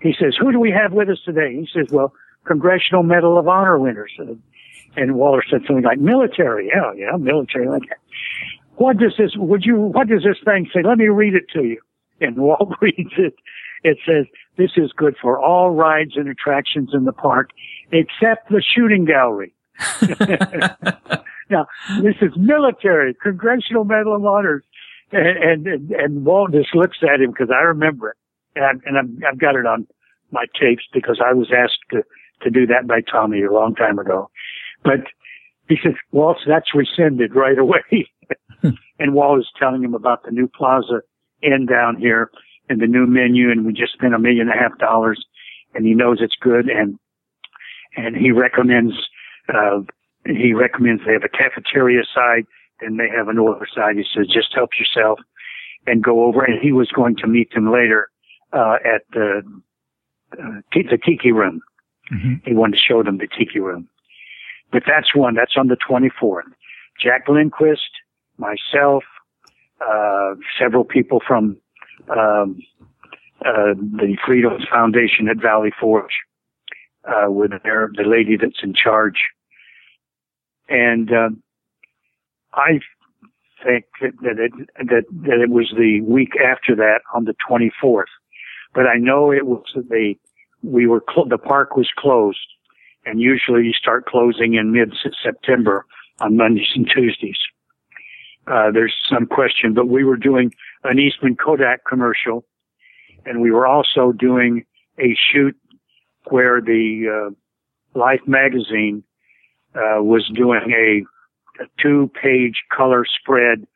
He says, who do we have with us today? He says, well, Congressional Medal of Honor winners. And Waller said something like military. Yeah, yeah, military. Like, what does this, would you, what does this thing say? Let me read it to you. And Walt reads it. It says, this is good for all rides and attractions in the park except the shooting gallery. now, this is military, Congressional Medal of Honor. And, and, and Walt just looks at him because I remember it. And, and I've, I've got it on my tapes because I was asked to, to do that by Tommy a long time ago. But he says, Walt, that's rescinded right away. and Walt is telling him about the new plaza inn down here and the new menu. And we just spent a million and a half dollars and he knows it's good. And, and he recommends, uh, he recommends they have a cafeteria side and they have an order side. He says, just help yourself and go over. And he was going to meet them later, uh, at the, uh, the tiki room. Mm-hmm. He wanted to show them the tiki room. But that's one. That's on the 24th. Jack Lindquist, myself, uh, several people from um, uh, the Freedom Foundation at Valley Forge uh, were there. The lady that's in charge, and uh, I think that it that that it was the week after that on the 24th. But I know it was the we were cl- the park was closed and usually you start closing in mid September on Mondays and Tuesdays. uh, there's some question, but we were doing an Eastman Kodak commercial, and we were also doing a shoot where the uh, Life magazine uh, was doing a, a two-page color spread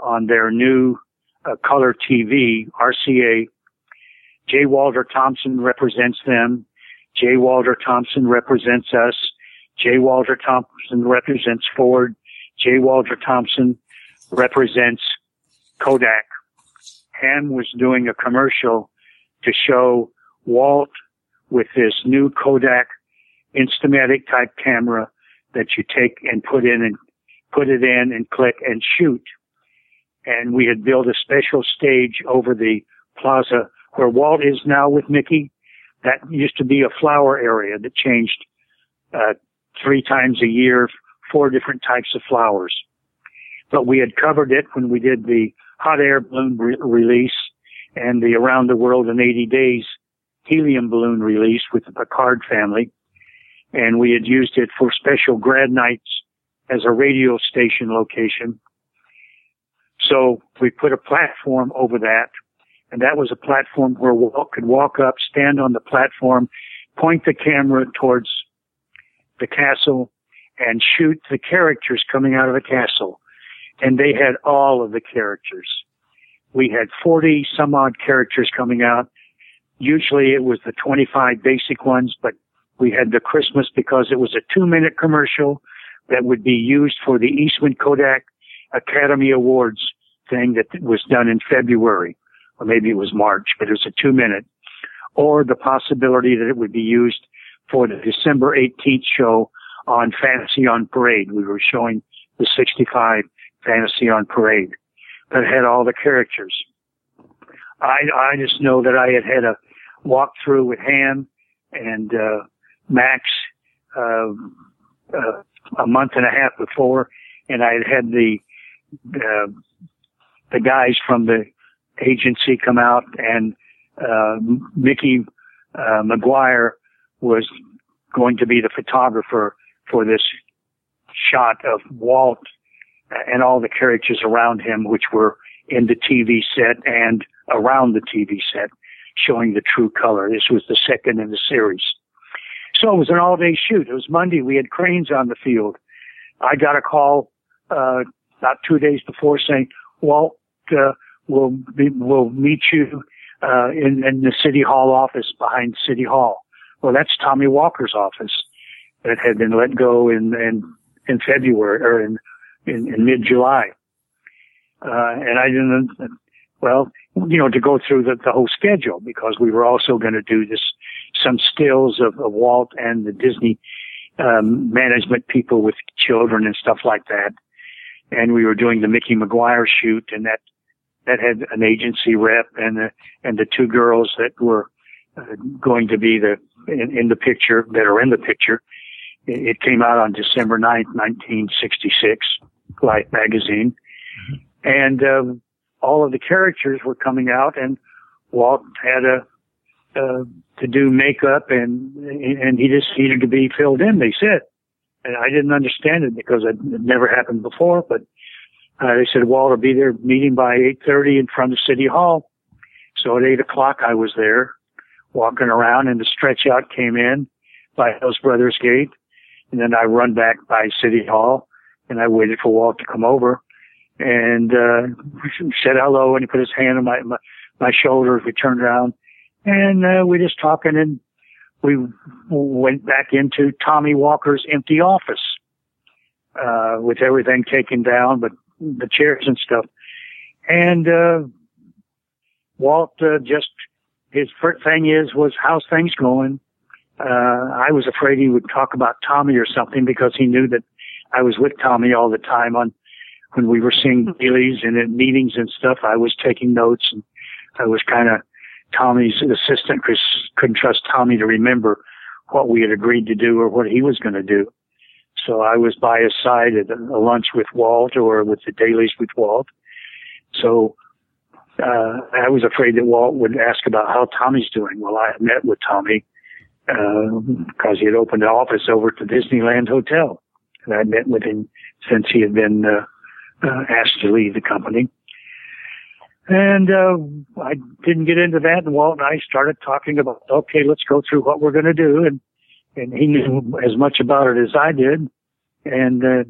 on their new uh, color TV RCA. J. Walter Thompson represents them. J. Walter Thompson represents us. J. Walter Thompson represents Ford. J. Walter Thompson represents Kodak. Ham was doing a commercial to show Walt with this new Kodak Instamatic type camera that you take and put in and put it in and click and shoot. And we had built a special stage over the plaza where Walt is now with Mickey. That used to be a flower area that changed uh, three times a year, four different types of flowers. But we had covered it when we did the hot air balloon re- release and the around the world in 80 days helium balloon release with the Piccard family. And we had used it for special grad nights as a radio station location. So we put a platform over that and that was a platform where Walt could walk up, stand on the platform, point the camera towards the castle and shoot the characters coming out of the castle. And they had all of the characters. We had 40 some odd characters coming out. Usually it was the 25 basic ones, but we had the Christmas because it was a two minute commercial that would be used for the Eastman Kodak Academy Awards thing that was done in February, or maybe it was March, but it was a two minute, or the possibility that it would be used for the December 18th show on Fantasy on Parade. We were showing the 65 Fantasy on Parade that had all the characters. I, I just know that I had had a walkthrough with Ham and, uh, Max, uh, uh, a month and a half before, and I had had the, uh, the guys from the agency come out and, uh, Mickey, uh, McGuire was going to be the photographer for this shot of Walt and all the characters around him, which were in the TV set and around the TV set, showing the true color. This was the second in the series. So it was an all day shoot. It was Monday. We had cranes on the field. I got a call, uh, about two days before saying, Walt, uh, we'll, be, we'll meet you, uh, in, in the city hall office behind city hall. Well, that's Tommy Walker's office that had been let go in in, in February or in in, in mid July. Uh, and I didn't, well, you know, to go through the, the whole schedule because we were also going to do this, some stills of, of Walt and the Disney, um, management people with children and stuff like that. And we were doing the Mickey McGuire shoot and that, that had an agency rep and the, and the two girls that were uh, going to be the, in, in the picture that are in the picture. It, it came out on December 9th, 1966, Life magazine. Mm-hmm. And, um, all of the characters were coming out and Walt had a, uh, to do makeup and, and he just needed to be filled in, they said. And I didn't understand it because it never happened before, but uh, they said Walter be there meeting by 8.30 in front of City Hall. So at 8 o'clock I was there walking around and the stretch out came in by Hills Brothers Gate. And then I run back by City Hall and I waited for Walt to come over and, uh, said hello and he put his hand on my, my, my shoulder. We turned around and, uh, we just talking and we went back into Tommy Walker's empty office, uh, with everything taken down, but the chairs and stuff. And, uh, Walt, uh, just his first thing is was how's things going. Uh, I was afraid he would talk about Tommy or something because he knew that I was with Tommy all the time on when we were seeing dailies and at meetings and stuff. I was taking notes and I was kind of Tommy's assistant because couldn't trust Tommy to remember what we had agreed to do or what he was going to do. So I was by his side at a lunch with Walt or with the dailies with Walt. So uh, I was afraid that Walt would ask about how Tommy's doing. Well, I met with Tommy because uh, he had opened an office over at the Disneyland Hotel, and I met with him since he had been uh, uh, asked to leave the company. And uh, I didn't get into that, and Walt and I started talking about, okay, let's go through what we're going to do, and and he knew as much about it as I did, and uh,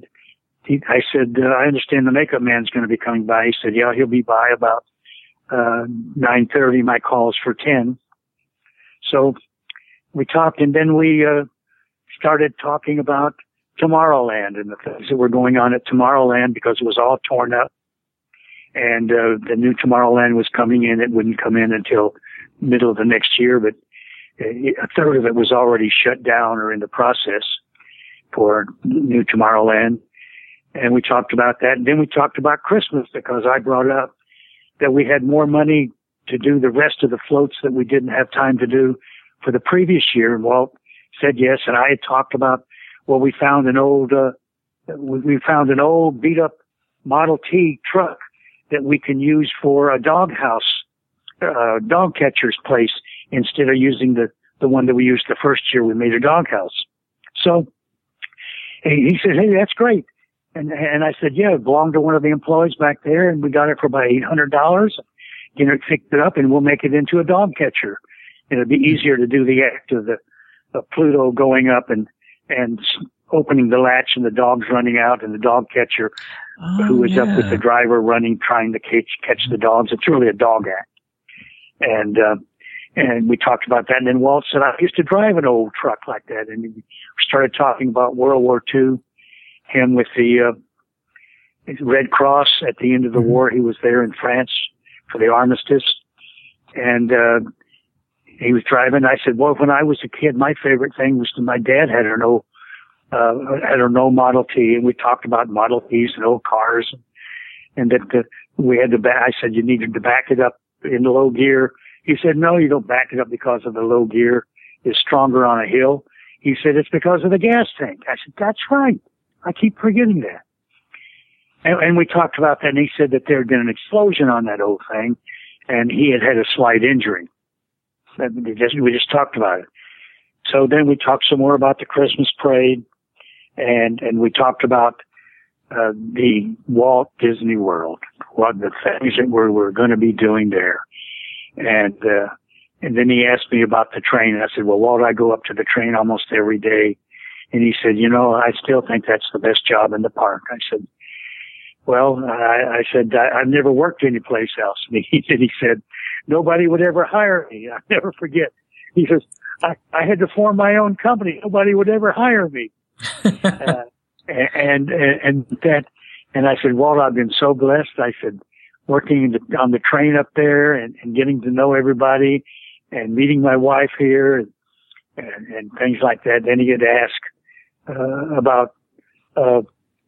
he, I said, uh, I understand the makeup man's going to be coming by. He said, yeah, he'll be by about uh, nine thirty. My call's for ten, so we talked, and then we uh, started talking about Tomorrowland and the things that were going on at Tomorrowland because it was all torn up and uh, the new Tomorrowland was coming in. It wouldn't come in until middle of the next year, but a third of it was already shut down or in the process for new Tomorrowland. And we talked about that. And then we talked about Christmas because I brought up that we had more money to do the rest of the floats that we didn't have time to do for the previous year. And Walt said yes. And I had talked about, well, we found an old, uh, we found an old beat up Model T truck that we can use for a doghouse, uh, dog catcher's place instead of using the, the one that we used the first year we made a doghouse. So he said, Hey, that's great. And, and I said, yeah, it belonged to one of the employees back there and we got it for about $800. You know, fixed it up and we'll make it into a dog catcher. It'd be easier to do the act of the, Pluto going up and, and opening the latch and the dog's running out and the dog catcher oh, who is yeah. up with the driver running, trying to catch, catch the dogs. It's really a dog act. And, uh, and we talked about that. And then Walt said, I used to drive an old truck like that. And we started talking about World War II, him with the, uh, Red Cross at the end of the mm-hmm. war. He was there in France for the armistice. And, uh, he was driving. I said, well, when I was a kid, my favorite thing was to my dad had an old uh, I don't know Model T, and we talked about Model Ts and old cars, and that the, we had to back. I said you needed to back it up in low gear. He said, no, you don't back it up because of the low gear is stronger on a hill. He said it's because of the gas tank. I said that's right. I keep forgetting that. And, and we talked about that, and he said that there had been an explosion on that old thing, and he had had a slight injury. We just, we just talked about it. So then we talked some more about the Christmas parade and and we talked about uh, the Walt Disney World, what the things that we're we're going to be doing there, and uh, and then he asked me about the train, and I said, well, Walt, I go up to the train almost every day, and he said, you know, I still think that's the best job in the park. I said, well, I, I said I, I've never worked anyplace else. And he said, he said, nobody would ever hire me. I never forget. He says, I, I had to form my own company. Nobody would ever hire me. Uh, and, and, and that, and I said, Walt, I've been so blessed. I said, working the, on the train up there and, and getting to know everybody and meeting my wife here and, and, and things like that. Then he'd ask, uh, about, uh,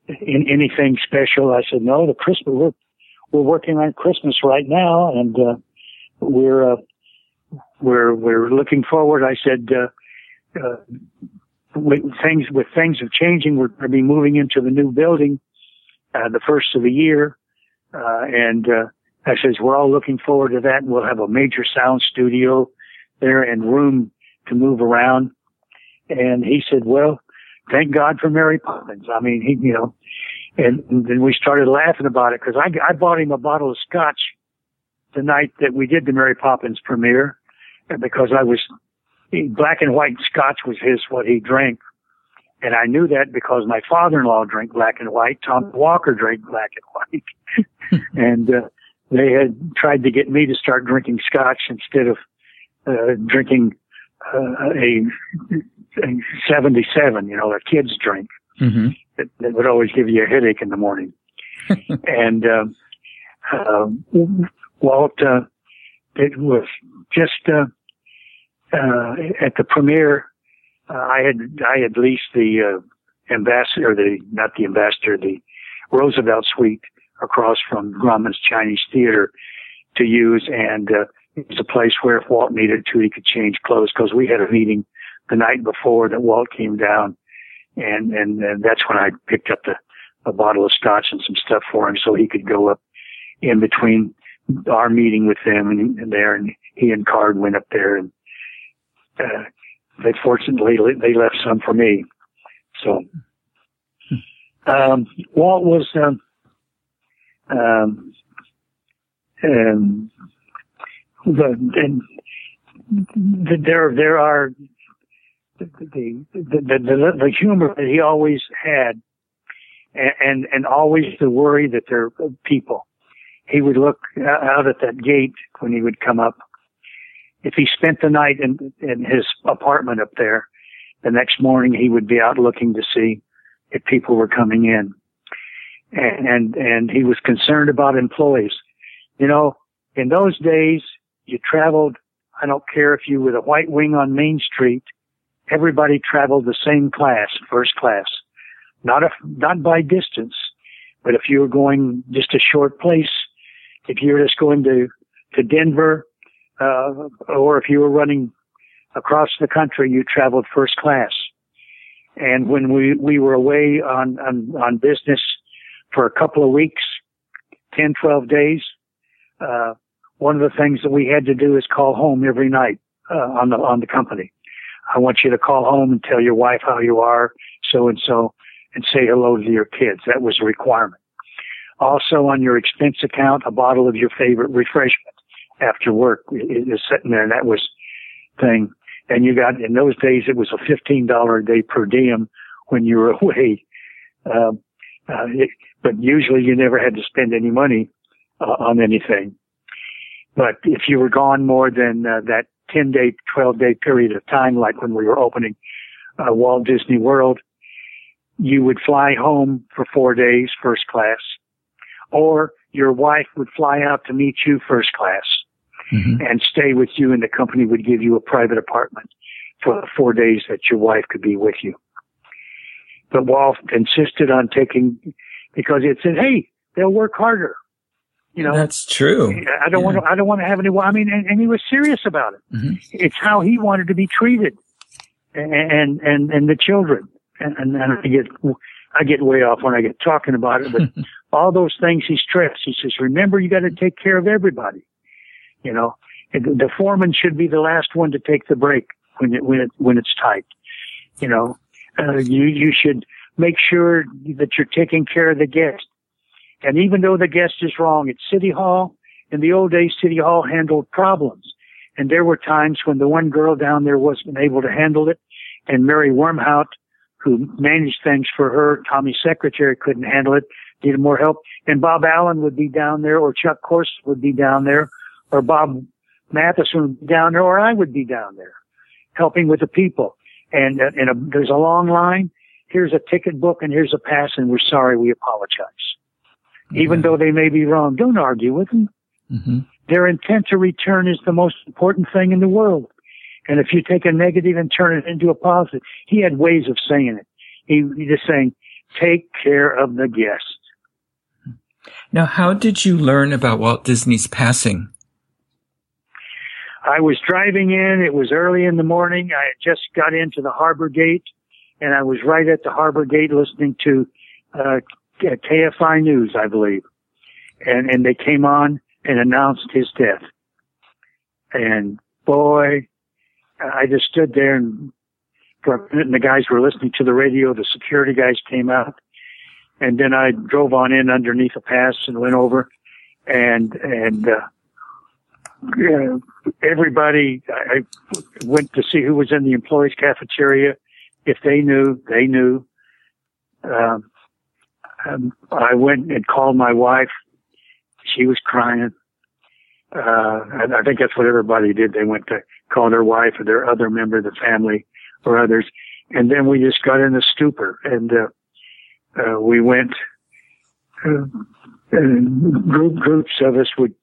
in anything special. I said, no, the Christmas, we're, we're working on Christmas right now and, uh, we're, uh, we're, we're looking forward. I said, uh, uh, with things with things of changing, we're going to be moving into the new building uh, the first of the year, uh, and uh, I says we're all looking forward to that. And we'll have a major sound studio there and room to move around. And he said, "Well, thank God for Mary Poppins." I mean, he, you know, and, and then we started laughing about it because I I bought him a bottle of scotch the night that we did the Mary Poppins premiere because I was black and white scotch was his what he drank. And I knew that because my father-in-law drank black and white. Tom Walker drank black and white. and, uh, they had tried to get me to start drinking scotch instead of, uh, drinking, uh, a, a 77, you know, a kid's drink. Mm-hmm. That, that, would always give you a headache in the morning. and, um, uh, Walt, uh, it was just, uh, uh, at the premiere, uh, I had I had leased the uh, ambassador, the not the ambassador, the Roosevelt Suite across from Grauman's Chinese Theater to use, and uh, it was a place where if Walt needed to, he could change clothes because we had a meeting the night before that Walt came down, and and, and that's when I picked up the a bottle of scotch and some stuff for him so he could go up in between our meeting with them and, and there, and he and Card went up there and uh, they fortunately they left some for me. So um, Walt was um, Um, and the, and the, there there are the the, the the the humor that he always had, and and, and always the worry that there are people. He would look out at that gate when he would come up. If he spent the night in in his apartment up there, the next morning he would be out looking to see if people were coming in. And, and, and he was concerned about employees. You know, in those days, you traveled, I don't care if you were the white wing on Main Street, everybody traveled the same class, first class. Not a, not by distance, but if you were going just a short place, if you were just going to, to Denver, uh, or if you were running across the country, you traveled first class. And when we, we were away on, on, on business for a couple of weeks, 10, 12 days, uh, one of the things that we had to do is call home every night, uh, on the, on the company. I want you to call home and tell your wife how you are, so and so, and say hello to your kids. That was a requirement. Also on your expense account, a bottle of your favorite refreshment after work is sitting there. And that was thing. And you got, in those days, it was a $15 a day per diem when you were away. Um, uh, it, but usually you never had to spend any money uh, on anything. But if you were gone more than uh, that 10 day, 12 day period of time, like when we were opening uh, Walt Disney World, you would fly home for four days first class, or your wife would fly out to meet you first class mm-hmm. and stay with you and the company would give you a private apartment for the four days that your wife could be with you. But Walt insisted on taking, because it said, hey, they'll work harder. You know, that's true. I don't yeah. want to, I don't want to have any, I mean, and, and he was serious about it. Mm-hmm. It's how he wanted to be treated and, and, and the children. And, and, and I get, I get way off when I get talking about it, but all those things he stressed. He says, remember, you got to take care of everybody. You know, the foreman should be the last one to take the break when it, when it, when it's tight. You know, uh, you, you should make sure that you're taking care of the guest. And even though the guest is wrong at City Hall, in the old days, City Hall handled problems. And there were times when the one girl down there wasn't able to handle it. And Mary Wormhout, who managed things for her, Tommy's secretary couldn't handle it, needed more help. And Bob Allen would be down there or Chuck Corson would be down there or Bob Matheison would be down there, or I would be down there helping with the people. And, uh, and a, there's a long line. Here's a ticket book and here's a pass and we're sorry. We apologize. Mm-hmm. Even though they may be wrong, don't argue with them. Mm-hmm. Their intent to return is the most important thing in the world. And if you take a negative and turn it into a positive, he had ways of saying it. He, he just saying, take care of the guest. Now, how did you learn about Walt Disney's passing? I was driving in. It was early in the morning. I had just got into the harbor gate and I was right at the harbor gate listening to, uh, KFI News, I believe. And, and they came on and announced his death. And boy, I just stood there and for a minute and the guys were listening to the radio. The security guys came out and then I drove on in underneath a pass and went over and, and, uh, uh, everybody, I went to see who was in the employees cafeteria. If they knew, they knew. Um, um, I went and called my wife. She was crying. Uh, and I think that's what everybody did. They went to call their wife or their other member of the family or others. And then we just got in a stupor and, uh, uh, we went, uh, and group, groups of us would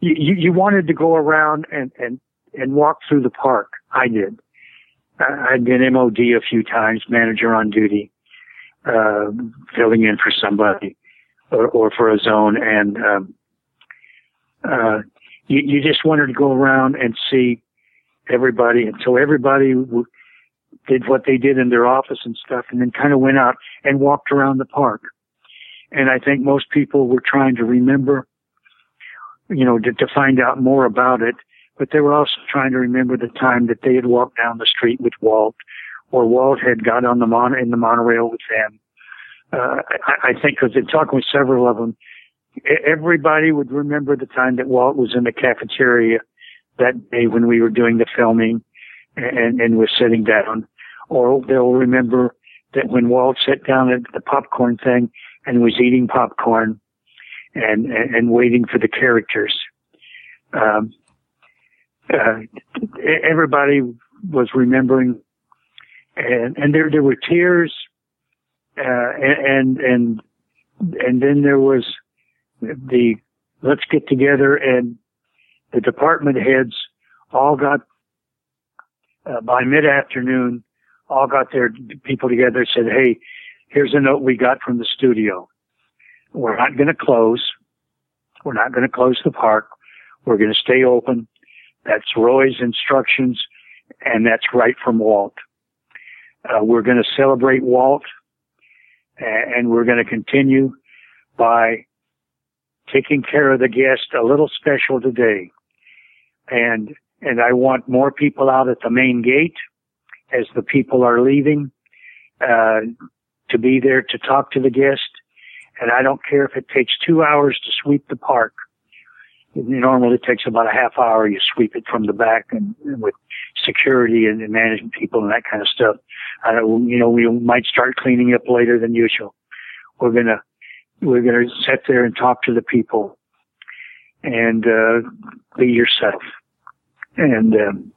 you, you wanted to go around and, and, and walk through the park. I did. I'd been MOD a few times, manager on duty, uh, filling in for somebody or, or for a zone. And, um, uh, you, you just wanted to go around and see everybody. And so everybody w- did what they did in their office and stuff and then kind of went out and walked around the park. And I think most people were trying to remember you know, to, to find out more about it. But they were also trying to remember the time that they had walked down the street with Walt, or Walt had got on the mon in the monorail with them. Uh, I, I think because in talking with several of them, everybody would remember the time that Walt was in the cafeteria that day when we were doing the filming and, and was sitting down. Or they'll remember that when Walt sat down at the popcorn thing and was eating popcorn and, and, and waiting for the characters. Um, uh, everybody was remembering and, and there, there were tears, uh, and, and, and then there was the let's get together and the department heads all got uh, by mid afternoon all got their people together said hey here's a note we got from the studio we're not going to close we're not going to close the park we're going to stay open that's roy's instructions and that's right from walt uh, we're going to celebrate walt and we're going to continue by taking care of the guest a little special today. And, and I want more people out at the main gate as the people are leaving, uh, to be there to talk to the guest. And I don't care if it takes two hours to sweep the park. It normally it takes about a half hour. You sweep it from the back and, and with security and, and management people and that kind of stuff. I don't, you know, we might start cleaning up later than usual. We're going to we're going to sit there and talk to the people and uh, be yourself. And um,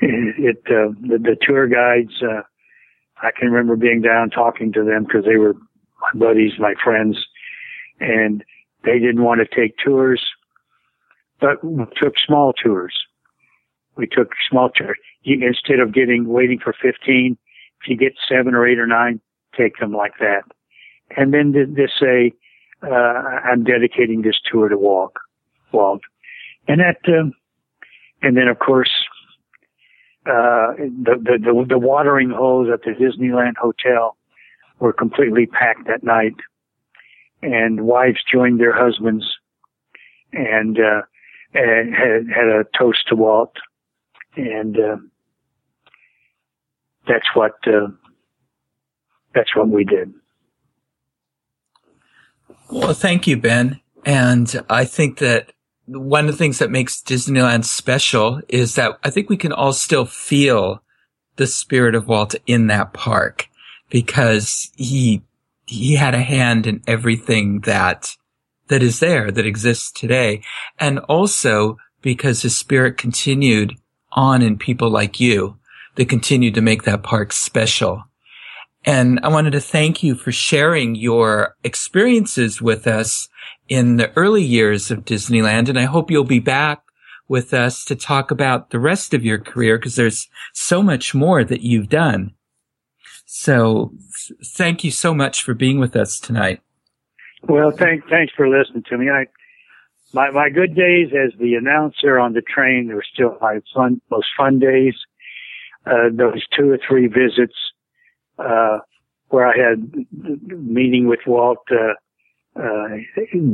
it, uh, the, the tour guides, uh, I can remember being down talking to them because they were my buddies, my friends, and they didn't want to take tours, but we took small tours. We took small tours. instead of getting waiting for 15, if you get seven or eight or nine, take them like that and then to, say, uh, I'm dedicating this tour to Walt. Walt. And that, um, and then of course, uh, the, the, the, the watering holes at the Disneyland Hotel were completely packed that night and wives joined their husbands and, uh, and had, had a toast to Walt. And, uh, that's what, uh, that's what we did. Well, thank you, Ben. And I think that one of the things that makes Disneyland special is that I think we can all still feel the spirit of Walt in that park because he, he had a hand in everything that, that is there, that exists today. And also because his spirit continued on in people like you that continued to make that park special. And I wanted to thank you for sharing your experiences with us in the early years of Disneyland. And I hope you'll be back with us to talk about the rest of your career because there's so much more that you've done. So thank you so much for being with us tonight. Well, thank, thanks for listening to me. I, my, my good days as the announcer on the train, were still my fun, most fun days. Uh, those two or three visits uh, where I had meeting with Walt uh, uh,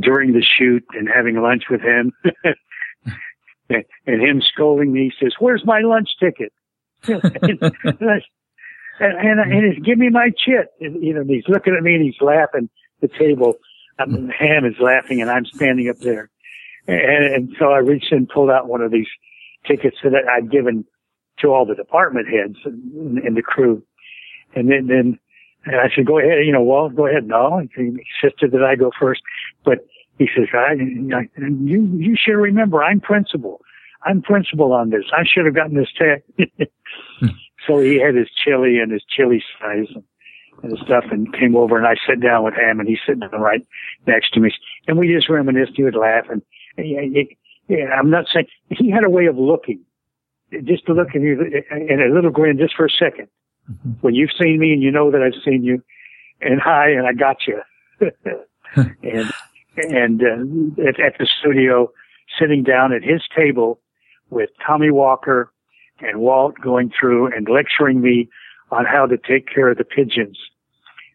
during the shoot and having lunch with him, and, and him scolding me. He says, "Where's my lunch ticket?" and, and, and, and he's, give me my chit. And, you know, he's looking at me and he's laughing. The table, um, Ham is laughing, and I'm standing up there. And, and so I reached in and pulled out one of these tickets that I'd given to all the department heads and, and the crew. And then, then and I said, go ahead, you know, well, go ahead. No, he insisted that I go first, but he says, I, I you, you should remember, I'm principal. I'm principal on this. I should have gotten this tag. so he had his chili and his chili size and, and stuff and came over and I sat down with him and he's sitting right next to me and we just reminisced. He would laugh and, and yeah, I'm not saying he had a way of looking, just to look at you and a little grin just for a second mm-hmm. when you've seen me and you know that I've seen you, and hi, and I got you. and and uh, at, at the studio, sitting down at his table with Tommy Walker and Walt going through and lecturing me on how to take care of the pigeons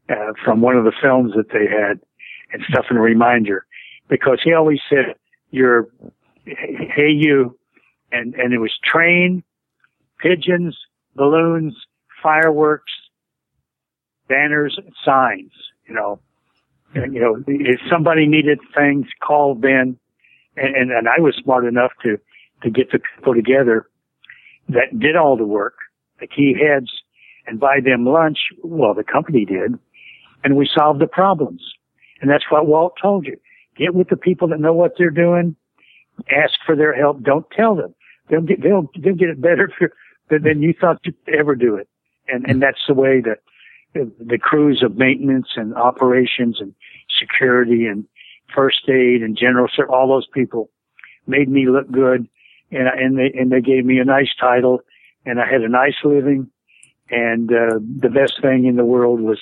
uh, from one of the films that they had and stuff and a reminder because he always said you're hey you and and it was train pigeons balloons fireworks, banners, signs, you know. And, you know, if somebody needed things, called Ben, and, and, and I was smart enough to, to get the people together that did all the work, the key heads, and buy them lunch. Well, the company did, and we solved the problems. And that's what Walt told you. Get with the people that know what they're doing. Ask for their help. Don't tell them. They'll get, they'll, they'll get it better for, than you thought you'd ever do it. And, and that's the way that the crews of maintenance and operations and security and first aid and general all those people made me look good. And, and they, and they gave me a nice title and I had a nice living. And, uh, the best thing in the world was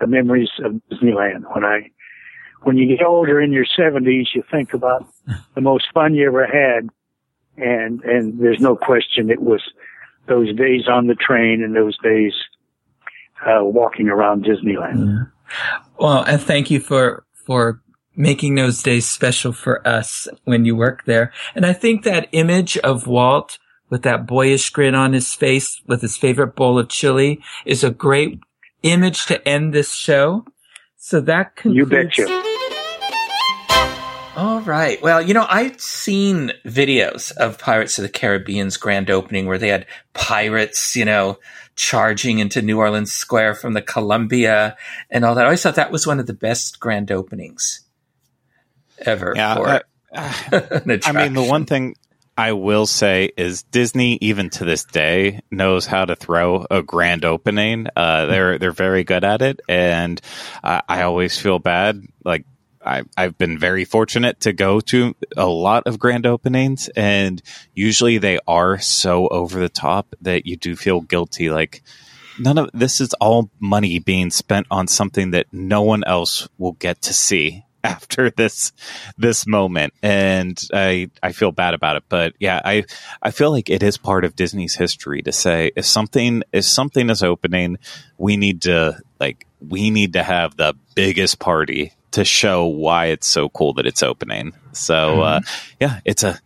the memories of Disneyland. When I, when you get older in your seventies, you think about the most fun you ever had. And, and there's no question it was those days on the train and those days, uh, walking around Disneyland. Yeah. Well, and thank you for, for making those days special for us when you work there. And I think that image of Walt with that boyish grin on his face with his favorite bowl of chili is a great image to end this show. So that concludes. You betcha. All right. Well, you know, I've seen videos of Pirates of the Caribbean's grand opening where they had pirates, you know, charging into New Orleans Square from the Columbia and all that. I always thought that was one of the best grand openings ever. Yeah, for, uh, I mean, the one thing I will say is Disney, even to this day, knows how to throw a grand opening. Uh, they're they're very good at it, and uh, I always feel bad. Like I, I've been very fortunate to go to a lot of grand openings, and usually they are so over the top that you do feel guilty. Like none of this is all money being spent on something that no one else will get to see after this this moment and I I feel bad about it but yeah I I feel like it is part of Disney's history to say if something if something is opening we need to like we need to have the biggest party to show why it's so cool that it's opening. So uh, mm-hmm. uh, yeah, it's a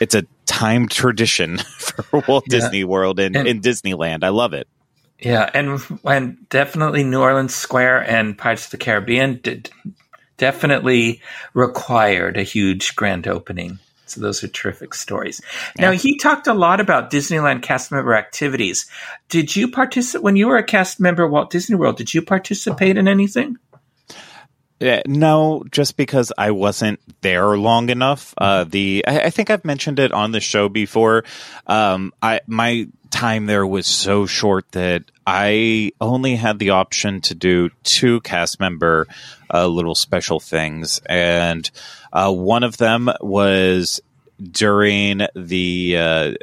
it's a time tradition for Walt yeah. Disney World and, in Disneyland. I love it. Yeah, and and definitely New Orleans Square and Pirates of the Caribbean did definitely required a huge grand opening. So those are terrific stories. Yeah. Now he talked a lot about Disneyland cast member activities. Did you participate when you were a cast member at Walt Disney World? Did you participate in anything? Yeah, no, just because I wasn't there long enough. Uh, the I, I, think I've mentioned it on the show before. Um, I my time there was so short that I only had the option to do two cast member uh, little special things, and uh, one of them was during the uh,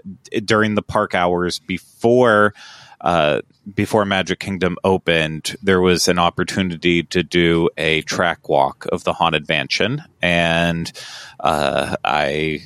during the park hours before uh, before Magic Kingdom opened, there was an opportunity to do a track walk of the Haunted Mansion, and uh, I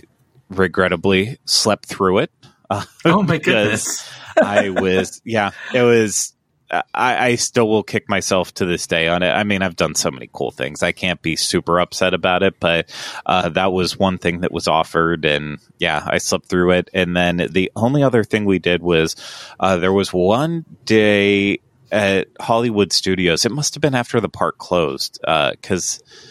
regrettably slept through it. oh my goodness! I was, yeah, it was I, I, still will kick myself to this day on it. I mean, I've done so many cool things. I can't be super upset about it, but uh, that was one thing that was offered, and yeah, I slept through it. And then the only other thing we did was uh, there was one day at Hollywood Studios. It must have been after the park closed because. Uh,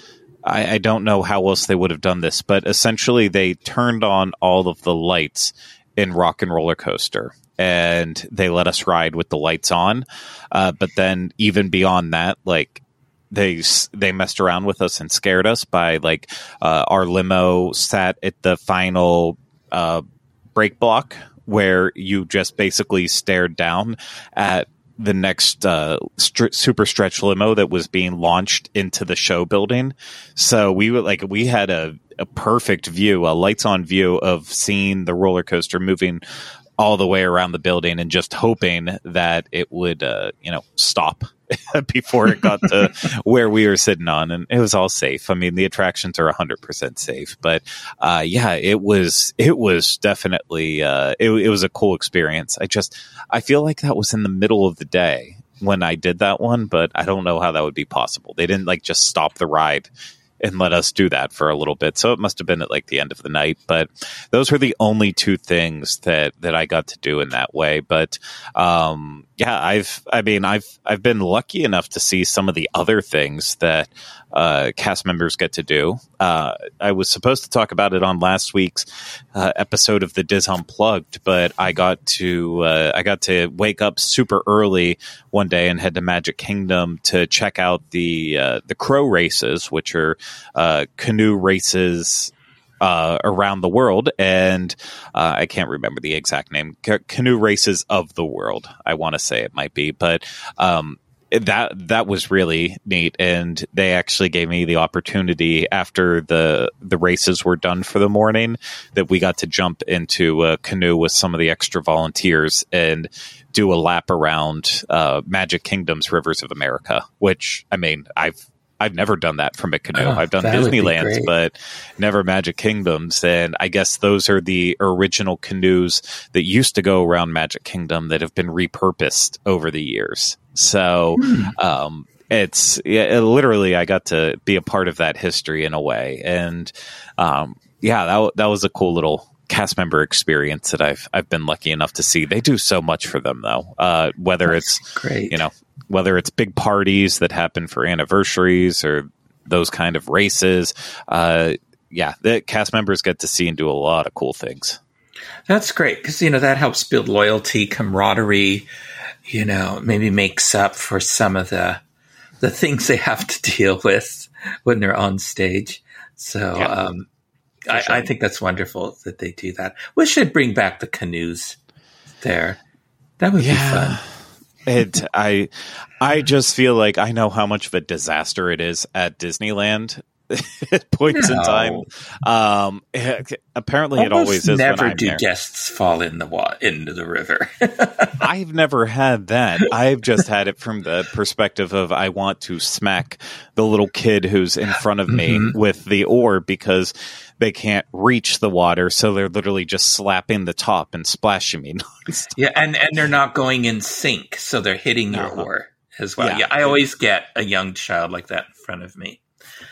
I, I don't know how else they would have done this, but essentially they turned on all of the lights in Rock and Roller Coaster and they let us ride with the lights on. Uh, but then even beyond that, like they they messed around with us and scared us by like uh, our limo sat at the final uh, brake block where you just basically stared down at the next uh, super stretch limo that was being launched into the show building. So we were like, we had a, a perfect view, a lights on view of seeing the roller coaster moving all the way around the building and just hoping that it would, uh, you know, stop before it got to where we were sitting on. And it was all safe. I mean, the attractions are 100% safe. But uh, yeah, it was, it was definitely, uh, it, it was a cool experience. I just, I feel like that was in the middle of the day when I did that one, but I don't know how that would be possible. They didn't like just stop the ride and let us do that for a little bit. So it must have been at like the end of the night. But those were the only two things that that I got to do in that way. But um, yeah, I've I mean I've I've been lucky enough to see some of the other things that uh, cast members get to do. Uh, I was supposed to talk about it on last week's uh, episode of the DIS Unplugged, but I got to uh, I got to wake up super early one day and head to Magic Kingdom to check out the uh, the crow races, which are uh, canoe races uh, around the world, and uh, I can't remember the exact name. C- canoe races of the world, I want to say it might be, but um, that that was really neat, and they actually gave me the opportunity after the the races were done for the morning that we got to jump into a canoe with some of the extra volunteers and do a lap around uh, Magic Kingdom's Rivers of America, which I mean I've I've never done that from a canoe. Oh, I've done that would be Disneyland's, but never Magic Kingdoms. And I guess those are the original canoes that used to go around Magic Kingdom that have been repurposed over the years. So, Hmm. um, it's it- literally I got to be a part of that history in a way, and um, yeah, that that was a cool little cast member experience that I've I've been lucky enough to see. They do so much for them though, uh, whether it's Great. you know whether it's big parties that happen for anniversaries or those kind of races uh yeah the cast members get to see and do a lot of cool things That's great because you know that helps build loyalty, camaraderie. You know, maybe makes up for some of the the things they have to deal with when they're on stage. So Yeah, um, I, sure. I think that's wonderful that they do that. We should bring back the canoes there. That would be fun. It i i just feel like i know how much of a disaster it is at disneyland at points in time um it- apparently it always is never when I'm do there. guests fall in the wa- into the river. I've never had that. I've just had it from the perspective of I want to smack the little kid who's in front of me Mhm. with the oar because they can't reach the water, so they're literally just slapping the top and splashing me. nonstop. Yeah, and and they're not going in sync, so they're hitting your Uh-huh. oar as well. Yeah. Yeah. I always get a young child like that in front of me.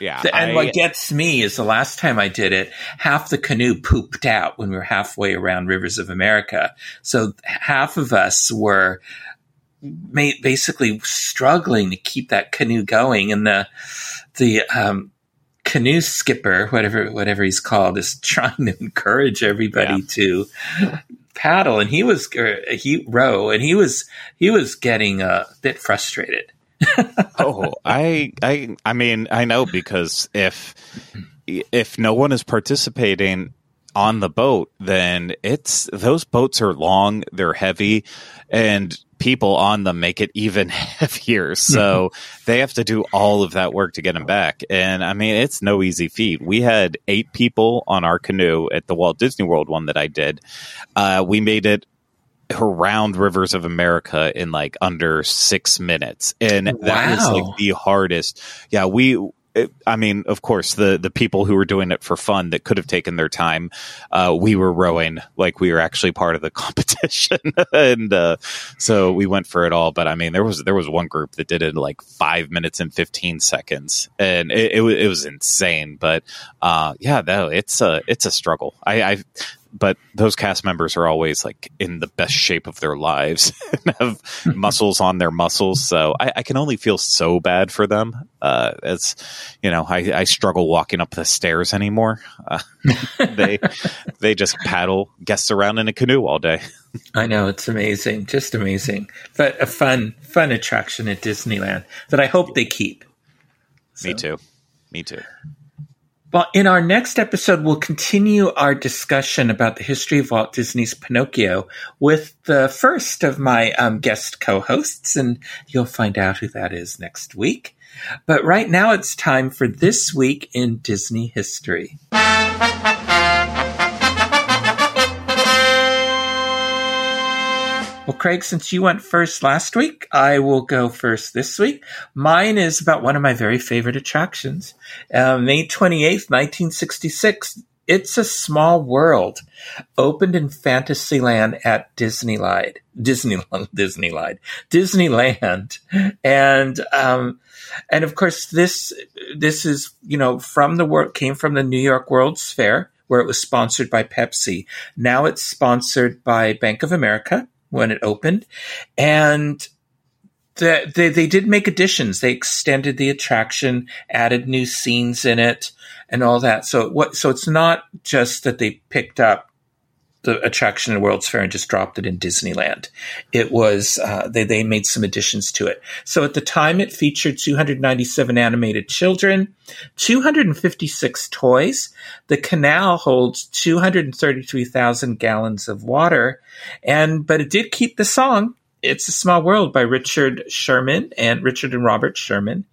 yeah, and I- what gets me is the last time I did it, half the canoe pooped out when we were halfway around Rivers of America. So half of us were basically struggling to keep that canoe going, and the the um, canoe skipper, whatever whatever he's called, is trying to encourage everybody Yeah. to paddle, and he was he row, and he was he was getting a bit frustrated. oh, I, I, I mean, I know because if if no one is participating on the boat, then it's those boats are long, they're heavy, and people on them make it even heavier. So they have to do all of that work to get them back. And I mean, it's no easy feat. We had eight people on our canoe at the Walt Disney World one that I did. Uh, we made it around rivers of america in like under six minutes and that was like the hardest yeah we i mean of course the the people who were doing it for fun that could have taken their time uh we were rowing like we were actually part of the competition. And uh so we went for it all. But i mean there was there was one group that did it like five minutes and 15 seconds. And it, it, was, it was insane. But uh yeah no it's a it's a struggle. I i but those cast members are always like in the best shape of their lives and have muscles on their muscles. So I, I can only feel so bad for them. Uh, as you know, I, I struggle walking up the stairs anymore. Uh, they they just paddle guests around in a canoe all day. I know it's amazing, just amazing, but a fun, fun attraction at Disneyland that I hope they keep. Me too. Me too. Well, in our next episode, we'll continue our discussion about the history of Walt Disney's Pinocchio with the first of my um, guest co-hosts, and you'll find out who that is next week. But right now, it's time for this week in Disney history. Well, Craig, since you went first last week, I will go first this week. Mine is about one of my very favorite attractions. Uh, May 28th, 1966, It's a Small World opened in Fantasyland at Disneyland, Disneyland, Disneyland, Disneyland, and um, and of course this this is you know from the work came from the New York World's Fair where it was sponsored by Pepsi. Now it's sponsored by Bank of America when it opened, and the, they they did make additions. They extended the attraction, added new scenes in it, and all that. So what? So it's not just that they picked up the attraction in World's Fair and just dropped it in Disneyland. It was uh, they they made some additions to it. So at the time, it featured 297 animated children, 256 toys. The canal holds 233,000 gallons of water, and but it did keep the song it's a Small World by Richard Sherman and Richard and Robert Sherman.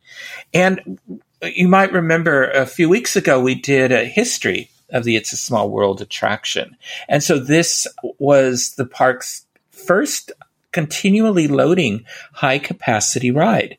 And you might remember a few weeks ago we did a history of the It's a Small World attraction. And so this was the park's first continually loading high capacity ride.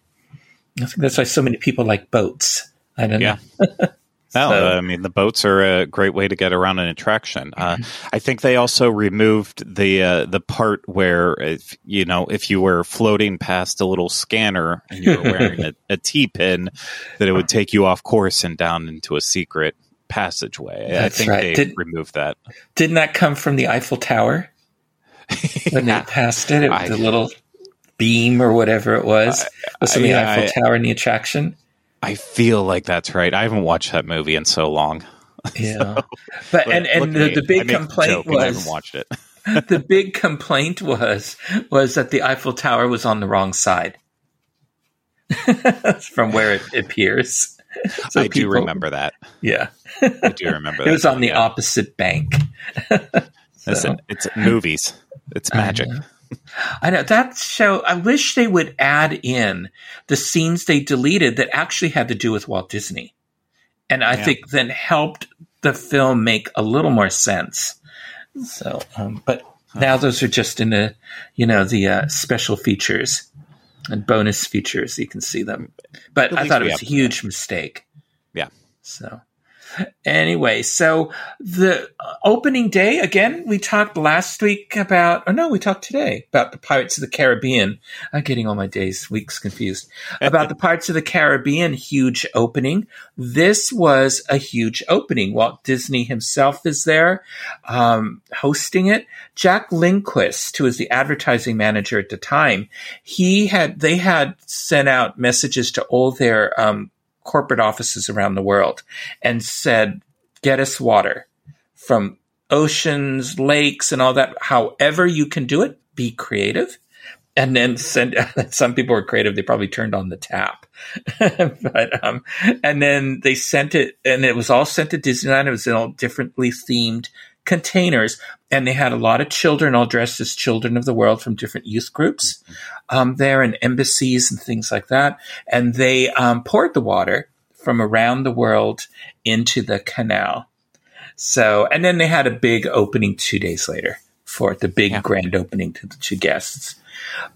I think that's why so many people like boats. I don't yeah. know. No, so, I mean the boats are a great way to get around an attraction. Uh, I think they also removed the uh, the part where if you know if you were floating past a little scanner and you were wearing a, a T pin, that it would take you off course and down into a secret passageway. That's I think right. they Did, removed that. Didn't that come from the Eiffel Tower when yeah. they passed it? it I, the little beam or whatever it was was from the Eiffel I, Tower in the attraction. I feel like that's right. I haven't watched that movie in so long. Yeah, so, but and and the, the, big complaint was I haven't watched it. the big complaint was was that the Eiffel Tower was on the wrong side from where it appears. So I people, do remember that. Yeah, I do remember. it was on the opposite bank. so. Listen, it's movies. It's magic. I know that show. I wish they would add in the scenes they deleted that actually had to do with Walt Disney, and I yeah. think then helped the film make a little more sense. So, um, but now those are just in the, you know, the uh, special features and bonus features. You can see them, but I thought it was a huge mistake. Yeah. So Anyway, so the opening day, again, we talked last week about, oh no, we talked today about the Pirates of the Caribbean. I'm getting all my days, weeks confused. about the Pirates of the Caribbean huge opening. This was a huge opening. Walt Disney himself is there, um, hosting it. Jack Lindquist, who was the advertising manager at the time, he had, they had sent out messages to all their, um, corporate offices around the world and said, get us water from oceans, lakes, and all that. However you can do it, be creative. And then send, some people were creative. They probably turned on the tap, but, um, and then they sent it and it was all sent to Disneyland. It was all differently themed containers, and they had a lot of children all dressed as children of the world from different youth groups um, there and embassies and things like that. And they um, poured the water from around the world into the canal. So, and then they had a big opening two days later for it, the big yeah. grand opening to the two guests.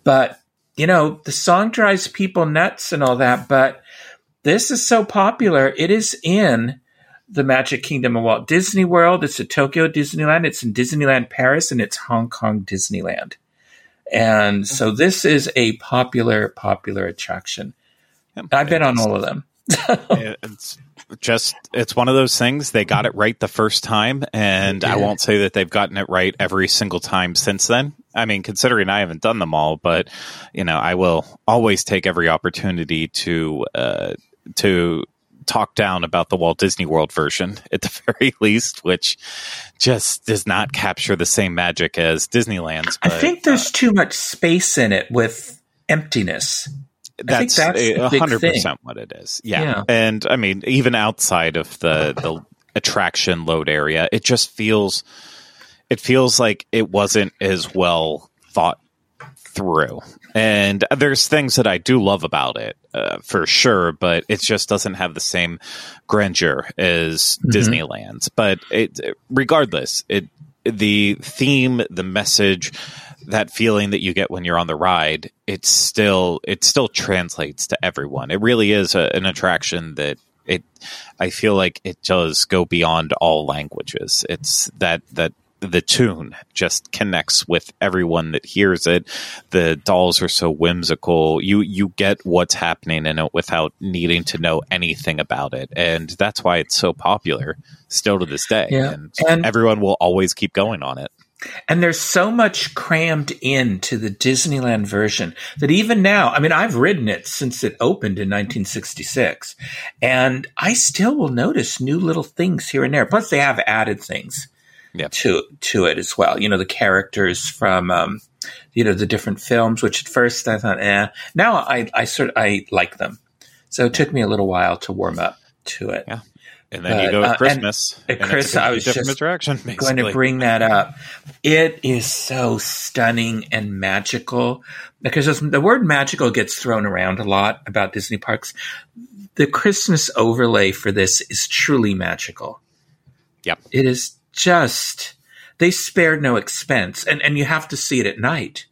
But, you know, the song drives people nuts and all that, but this is so popular. It is in the Magic Kingdom of Walt Disney World. It's at Tokyo Disneyland. It's in Disneyland Paris and it's Hong Kong Disneyland. And so this is a popular, popular attraction. I've been on all of them. it's just it's one of those things they got it right the first time and i won't say that they've gotten it right every single time since then i mean considering i haven't done them all but you know i will always take every opportunity to uh, to talk down about the Walt Disney World version at the very least, which just does not capture the same magic as Disneyland's. But, I think there's uh, too much space in it with emptiness. That's a hundred percent what it is. Yeah. yeah. And I mean, even outside of the, the attraction load area, it just feels, it feels like it wasn't as well thought through. And there's things that I do love about it, uh, for sure, but it just doesn't have the same grandeur as mm-hmm. Disneyland's. But it, regardless, it the theme, the message, that feeling that you get when you're on the ride, it still it still translates to everyone. It really is a, an attraction that it I feel like it does go beyond all languages. It's that that the tune just connects with everyone that hears it. The dolls are so whimsical. You you get what's happening in it without needing to know anything about it, and that's why it's so popular still to this day. Yeah. And, And- everyone will always keep going on it. And there's so much crammed into the Disneyland version that even now, I mean, I've ridden it since it opened in 1966, and I still will notice new little things here and there. Plus, they have added things Yep. to to it as well. You know, the characters from um, you know the different films, which at first I thought, eh. Now I I sort of, I like them. So it took me a little while to warm up to it. Yeah. And then you But, go uh, at and Christmas. and it's a I was just interaction, going to bring that up. It is so stunning and magical because the word magical gets thrown around a lot about Disney parks. The Christmas overlay for this is truly magical. Yep. It is just, they spared no expense and, and you have to see it at night,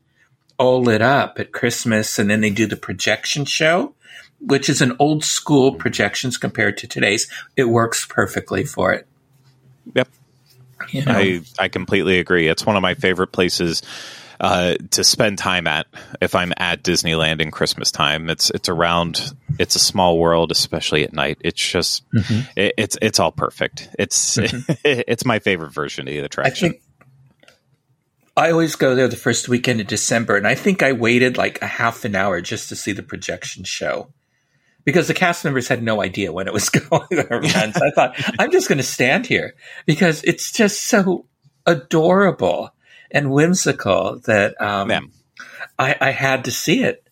all lit up at Christmas. And then they do the projection show, which is an old school projections compared to today's. It works perfectly for it. Yep. You know? I, I completely agree. It's one of my favorite places uh, to spend time at if I'm at Disneyland in Christmas time. It's it's around. It's a small world, especially at night. It's just it, it's it's all perfect. It's it's my favorite version of the I attraction. think I always go there the first weekend of December, and I think I waited like a half an hour just to see the projection show because the cast members had no idea when it was going to run. So I thought I'm just going to stand here because it's just so adorable and whimsical that um, Yeah. I, I had to see it.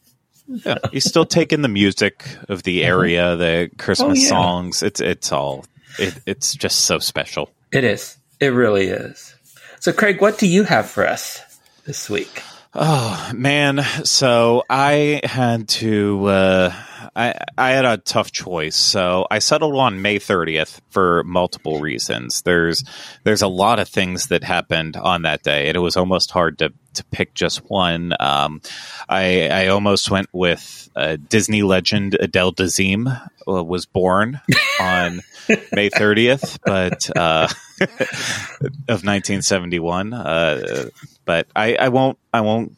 Yeah, you still take in the music of the area, the Christmas Uh-huh. Oh, yeah. songs. It's it's all it, it's just so special. It is. It really is. So, Craig, what do you have for us this week? Oh man, so I had to. Uh, I I had a tough choice, so I settled on May 30th for multiple reasons. There's there's a lot of things that happened on that day, and it was almost hard to to pick just one. Um, I I almost went with uh, Disney legend Adele Dazeem uh, was born on May 30th, but uh, of 1971. Uh, but I, I won't I won't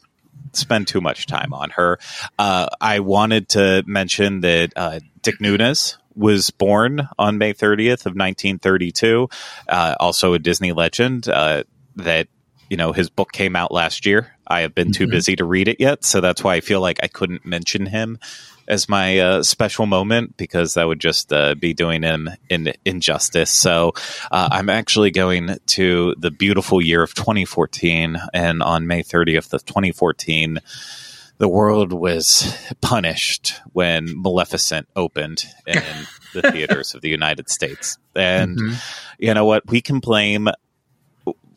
spend too much time on her. Uh, I wanted to mention that uh, Dick Nunis was born on May 30th of 1932, uh, also a Disney legend. Uh, that you know his book came out last year. I have been too Mhm. busy to read it yet, so that's why I feel like I couldn't mention him as my uh, special moment because that would just uh, be doing him in injustice. So uh, I'm actually going to the beautiful year of 2014, and on May 30th of 2014, the world was punished when Maleficent opened in the theaters of the United States. And Mhm. you know what? We can blame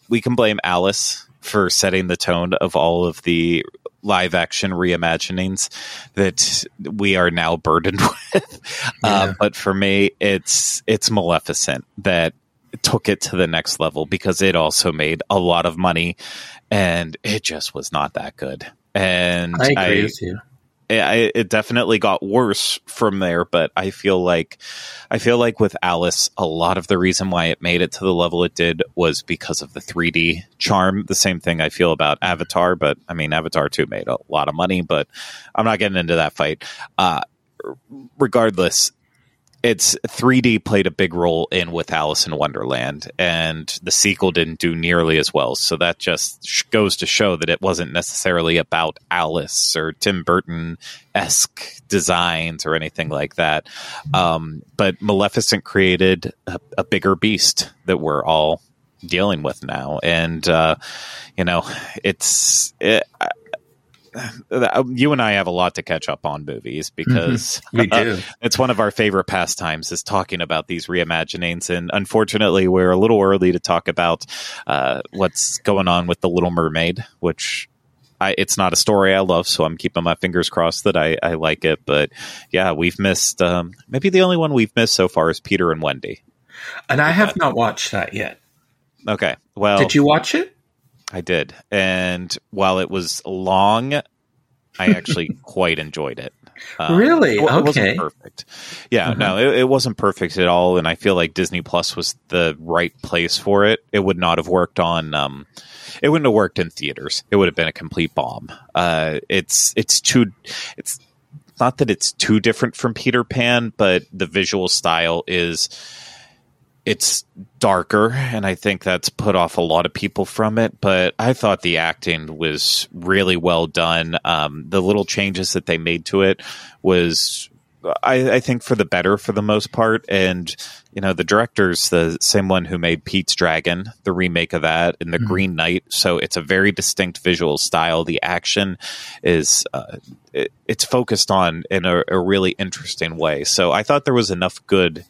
we can blame Alice for setting the tone of all of the live action reimaginings that we are now burdened with. Yeah. Uh, but for me, it's it's Maleficent that took it to the next level because it also made a lot of money, and it just was not that good. And I agree with you. It definitely got worse from there, but I feel like I feel like with Alice, a lot of the reason why it made it to the level it did was because of the 3D charm. The same thing I feel about Avatar, but I mean Avatar 2 made a lot of money, but I'm not getting into that fight. Uh, regardless, it's 3D played a big role in with Alice in Wonderland, and the sequel didn't do nearly as well. So that just goes to show that it wasn't necessarily about Alice or Tim Burton esque designs or anything like that. Um, but Maleficent created a, a bigger beast that we're all dealing with now, and uh, you know, it's it, uh, you and I have a lot to catch up on movies because We do. it's one of our favorite pastimes is talking about these reimaginings and unfortunately we're a little early to talk about uh, what's going on with the little mermaid which I, it's not a story I love, so I'm keeping my fingers crossed that I, I like it. But yeah, we've missed. Um, maybe the only one we've missed so far is Peter and Wendy. And I have not watched that yet. Okay, well, Did you watch it? I did, and while it was long, I actually quite enjoyed it. Um, really? It, okay. It wasn't perfect. Yeah, mm-hmm. no, it, it, wasn't perfect at all. And I feel like Disney Plus was the right place for it. It would not have worked on. Um, it wouldn't have worked in theaters. It would have been a complete bomb. Uh, it's it's too. It's not that it's too different from Peter Pan, but the visual style is it's darker and i think that's put off a lot of people from it but i thought the acting was really well done um, the little changes that they made to it was I, I, think for the better for the most part and you know the director's the same one who made pete's dragon the remake of that and the mm-hmm. green knight so it's a very distinct visual style the action is uh, it, it's focused on in a, a really interesting way so i thought there was enough good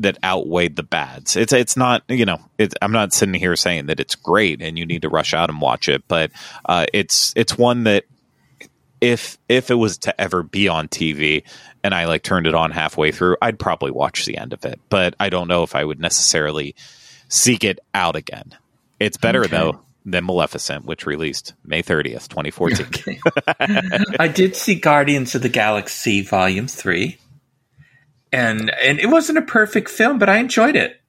that outweighed the bads. It's it's not you know it, I'm not sitting here saying that it's great and you need to rush out and watch it, but uh, it's it's one that if if it was to ever be on TV and I like turned it on halfway through, I'd probably watch the end of it, but I don't know if I would necessarily seek it out again. It's better okay. though than Maleficent, which released May 30th, 2014. Okay. I did see Guardians of the Galaxy Volume 3 and and it wasn't a perfect film, but I enjoyed it.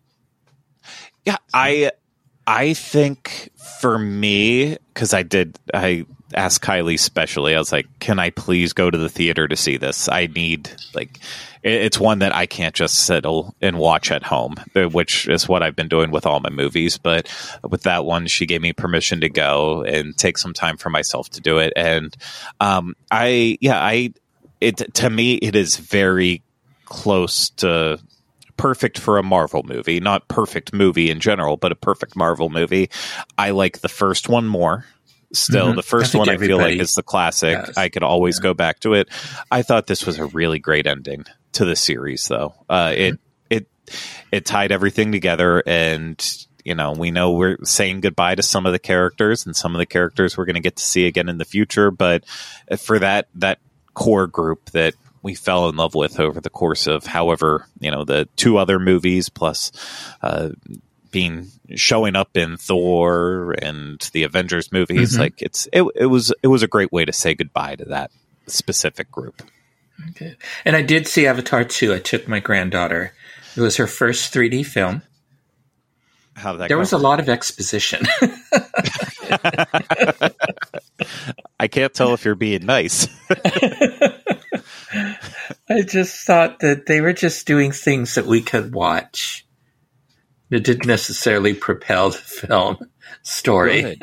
Yeah, I I think for me because I did I asked Kylie specially. I was like, "Can I please go to the theater to see this? I need like." It's one that I can't just settle and watch at home, uh, which is what I've been doing with all my movies. But with that one, she gave me permission to go and take some time for myself to do it. And um, I, yeah, I, it to me, it is very close to perfect for a Marvel movie. Not perfect movie in general, but a perfect Marvel movie. I like the first one more. Still, mm-hmm. the first I one I feel like is the classic. Does. I could always yeah. go back to it. I thought this was a really great ending to the series, though. Uh, mm-hmm. It it it tied everything together, and you know we know we're saying goodbye to some of the characters, and some of the characters we're going to get to see again in the future. But for that that core group that we fell in love with over the course of however you know the two other movies plus uh, being showing up in Thor and the Avengers movies. Mm-hmm. Like it's it, it was it was a great way to say goodbye to that specific group. Okay. And I did see Avatar 2. I took my granddaughter. It was her first 3D film. How that there was a lot of exposition. I can't tell if you're being nice. I just thought that they were just doing things that we could watch. It didn't necessarily propel the film story.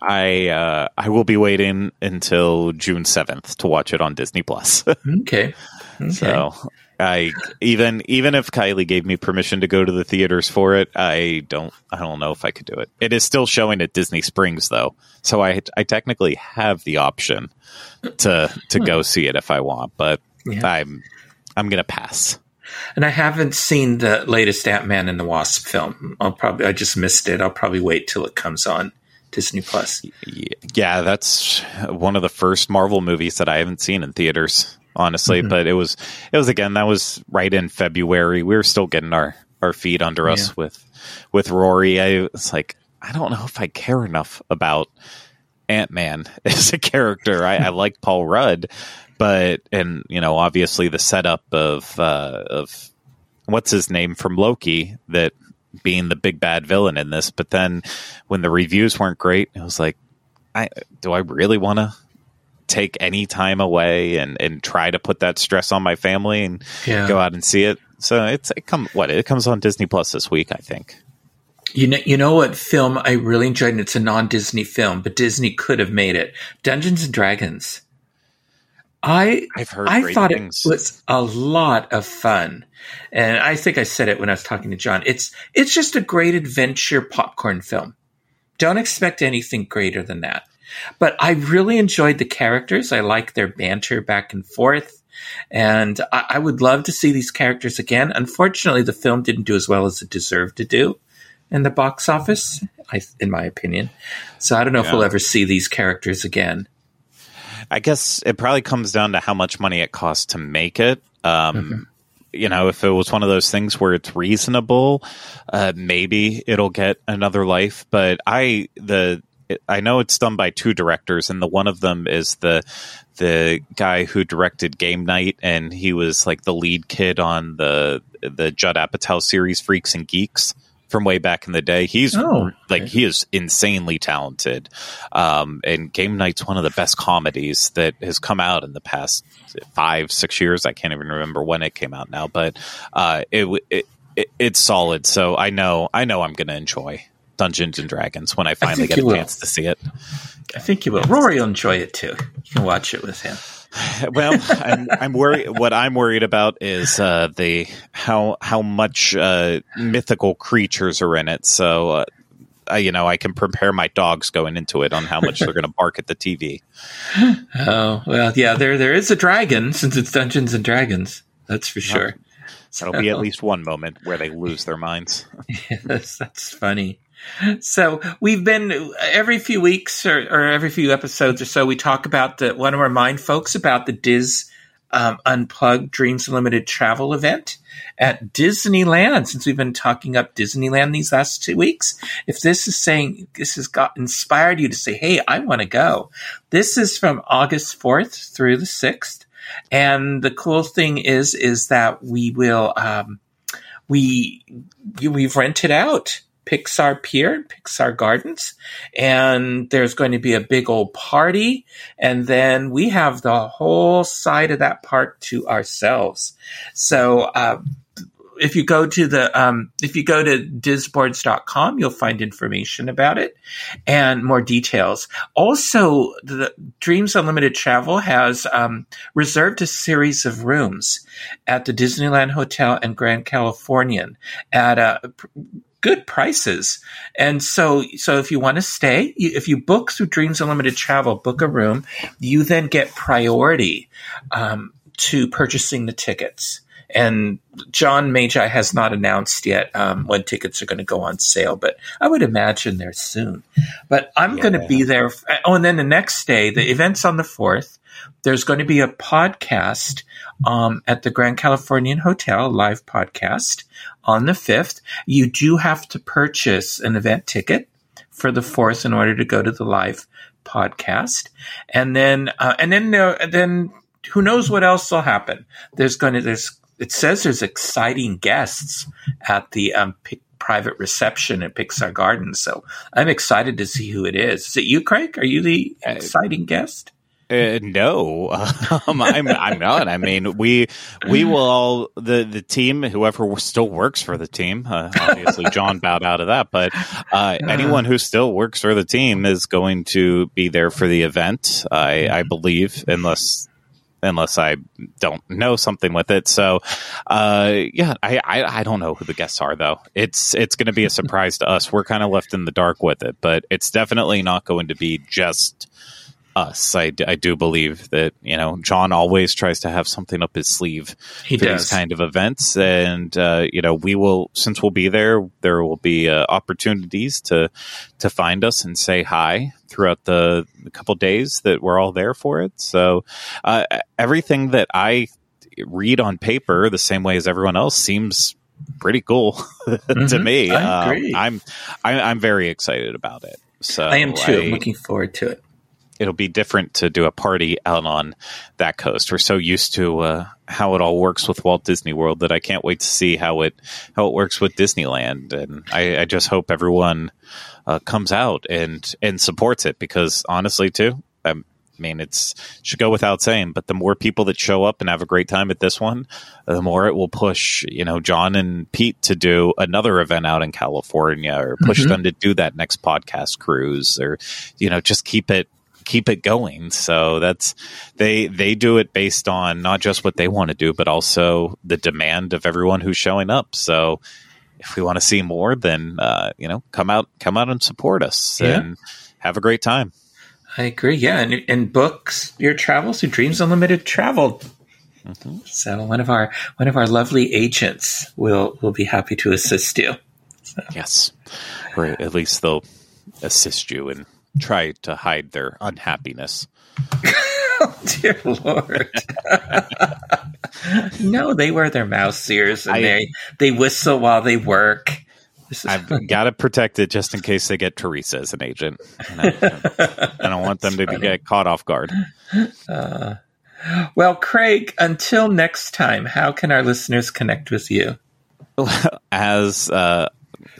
I uh, I will be waiting until June seventh to watch it on Disney Plus. okay. okay. So I even even if Kylie gave me permission to go to the theaters for it, I don't I don't know if I could do it. It is still showing at Disney Springs though, so I I technically have the option to to hmm. go see it if I want, but yeah. I'm I'm gonna pass. And I haven't seen the latest Ant Man and the Wasp film. I'll probably I just missed it. I'll probably wait till it comes on Disney Plus. Yeah, that's one of the first Marvel movies that I haven't seen in theaters honestly. Mm-hmm. But it was it was again that was right in February. We were still getting our our feet under us yeah. with with Rory. I was like, I don't know if I care enough about Ant Man as a character. I, I like Paul Rudd, but and you know obviously the setup of uh, of what's his name from Loki that being the big bad villain in this. But then when the reviews weren't great, it was like, I do I really want to take any time away and, and try to put that stress on my family and yeah. go out and see it. So it's it come what it comes on Disney Plus this week, I think. You know, you know what film I really enjoyed, and it's a non-Disney film, but Disney could have made it. Dungeons and Dragons. I I've heard I thought things. it was a lot of fun, and I think I said it when I was talking to John. It's it's just a great adventure popcorn film. Don't expect anything greater than that. But I really enjoyed the characters. I like their banter back and forth. And I, I, would love to see these characters again. Unfortunately, the film didn't do as well as it deserved to do in the box office, I, in my opinion. So I don't know yeah. if we'll ever see these characters again. I guess it probably comes down to how much money it costs to make it. Um, mm-hmm. You know, if it was one of those things where it's reasonable, uh, maybe it'll get another life. But I the it, I know it's done by two directors, and the one of them is the the guy who directed Game Night, and he was like the lead kid on the the Judd Apatow series Freaks and Geeks from way back in the day. He's Oh, like he is insanely talented, um, and Game Night's one of the best comedies that has come out in the past five six years. I can't even remember when it came out now, but uh, it, it, it it's solid. So I know I know I'm going to enjoy Dungeons and Dragons when I finally think get a will. chance to see it. I think you will. Rory will enjoy it too. You can watch it with him. well, I'm, I'm worried. What I'm worried about is uh, the how how much uh, mythical creatures are in it. So, uh, I, you know, I can prepare my dogs going into it on how much they're going to bark at the TV. Oh well, yeah. There, there is a dragon since it's Dungeons and Dragons. That's for sure. So. That'll be at least one moment where they lose their minds. Yes, that's funny. So we've been every few weeks or, or every few episodes or so, we talk about the one of our mind folks about the DIS um, Unplugged Dreams Unlimited travel event at Disneyland. Since we've been talking up Disneyland these last two weeks, if this is saying this has got inspired you to say, "Hey, I want to go," this is from August fourth through the sixth. And the cool thing is, is that we will, um, we, we've rented out Pixar Pier, Pixar Gardens, and there's going to be a big old party. And then we have the whole side of that park to ourselves. So, uh, if you go to the um, if you go to disboards.com you'll find information about it and more details also the dreams unlimited travel has um, reserved a series of rooms at the disneyland hotel and grand californian at pr- good prices and so so if you want to stay you, if you book through dreams unlimited travel book a room you then get priority um, to purchasing the tickets and John Magi has not announced yet um, when tickets are going to go on sale, but I would imagine they're soon. But I'm going to be there. f- Oh, and then the next day, the event's on the 4th. There's going to be a podcast um, at the Grand Californian Hotel, live podcast on the 5th. You do have to purchase an event ticket for the 4th in order to go to the live podcast. And then, uh, and then, there, then who knows what else will happen? There's going to, there's, it says there's exciting guests at the um, Pi- private reception at Pixar Gardens. So I'm excited to see who it is. Is it you, Craig? Are you the Uh, exciting guest? Uh, no, um, I'm I'm not. I mean, we we will all the the team, whoever still works for the team. Uh, obviously, John bowed out of that, but uh, anyone who still works for the team is going to be there for the event. I I believe, unless unless I don't know something with it. So, uh, yeah, I, I I don't know who the guests are though. It's it's going to be a surprise to us. We're kind of left in the dark with it, but it's definitely not going to be just us. I, I do believe that you know John always tries to have something up his sleeve He for does. these kind of events, and uh, you know we will since we'll be there, there will be uh, opportunities to to find us and say hi throughout the, the couple days that we're all there for it. So uh, everything that I read on paper, the same way as everyone else, seems pretty cool to Mhm. me. I um, I'm, I, I'm very excited about it. So I am too. I- I'm looking forward to it. It'll be different to do a party out on that coast. We're so used to uh, how it all works with Walt Disney World that I can't wait to see how it how it works with Disneyland, and I, I just hope everyone uh, comes out and and supports it because honestly, too. I mean, it's should go without saying, but the more people that show up and have a great time at this one, the more it will push, you know, John and Pete to do another event out in California or push Mhm. them to do that next podcast cruise or, you know, just keep it keep it going. So that's they they do it based on not just what they want to do, but also the demand of everyone who's showing up. So if we want to see more, then uh, you know, come out come out and support us Yeah. and have a great time. I agree. Yeah, and, and books your travels through Dreams Unlimited Travel. Mm-hmm. So one of our one of our lovely agents will will be happy to assist you. Yes, or at least they'll assist you and try to hide their unhappiness. oh, Dear Lord. no, they wear their mouse ears and I- they they whistle while they work. I've got to protect it just in case they get Teresa as an agent. I, I don't want them to funny. get caught off guard. Uh, well, Craig, until next time, how can our listeners connect with you? As uh,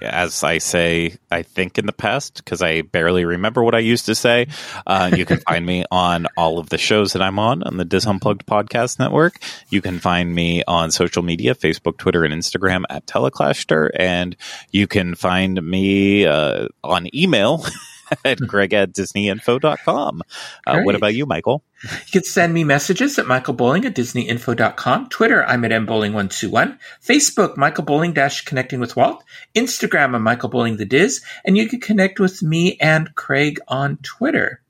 as I say, I think in the past, because I barely remember what I used to say. Uh, you can find me on all of the shows that I'm on on the Dis Unplugged Podcast Network. You can find me on social media Facebook, Twitter, and Instagram at Teleclaster. And you can find me uh, on email. at greg at disneyinfo.com. Uh, what about you, Michael? You can send me messages at michaelbowling at disneyinfo.com. Twitter, I'm at mbowling121. Facebook, Michael Bowling dash connecting with Walt. Instagram, I'm Michael Bowling the Diz. And you can connect with me and Craig on Twitter.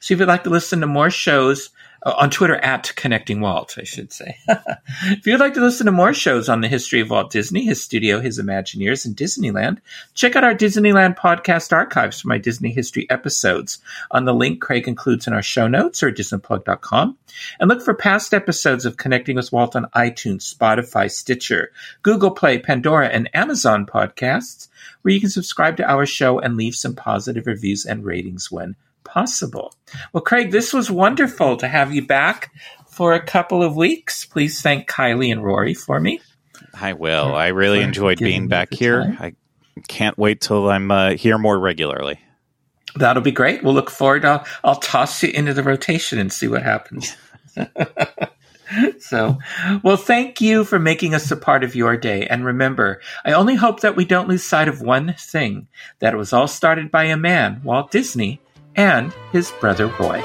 So if you'd like to listen to more shows, uh, on Twitter at Connecting Walt, I should say. if you'd like to listen to more shows on the history of Walt Disney, his studio, his Imagineers, and Disneyland, check out our Disneyland podcast archives for my Disney history episodes on the link Craig includes in our show notes or DISUnplugged.com. And look for past episodes of Connecting with Walt on iTunes, Spotify, Stitcher, Google Play, Pandora, and Amazon podcasts, where you can subscribe to our show and leave some positive reviews and ratings when possible. Well, Craig, this was wonderful to have you back for a couple of weeks. Please thank Kylie and Rory for me. I will. For, I really enjoyed being back here. Time. I can't wait till I'm uh, here more regularly. That'll be great. We'll look forward. I'll, I'll toss you into the rotation and see what happens. so, well, thank you for making us a part of your day. And remember, I only hope that we don't lose sight of one thing that it was all started by a man, Walt Disney, and his brother Roy.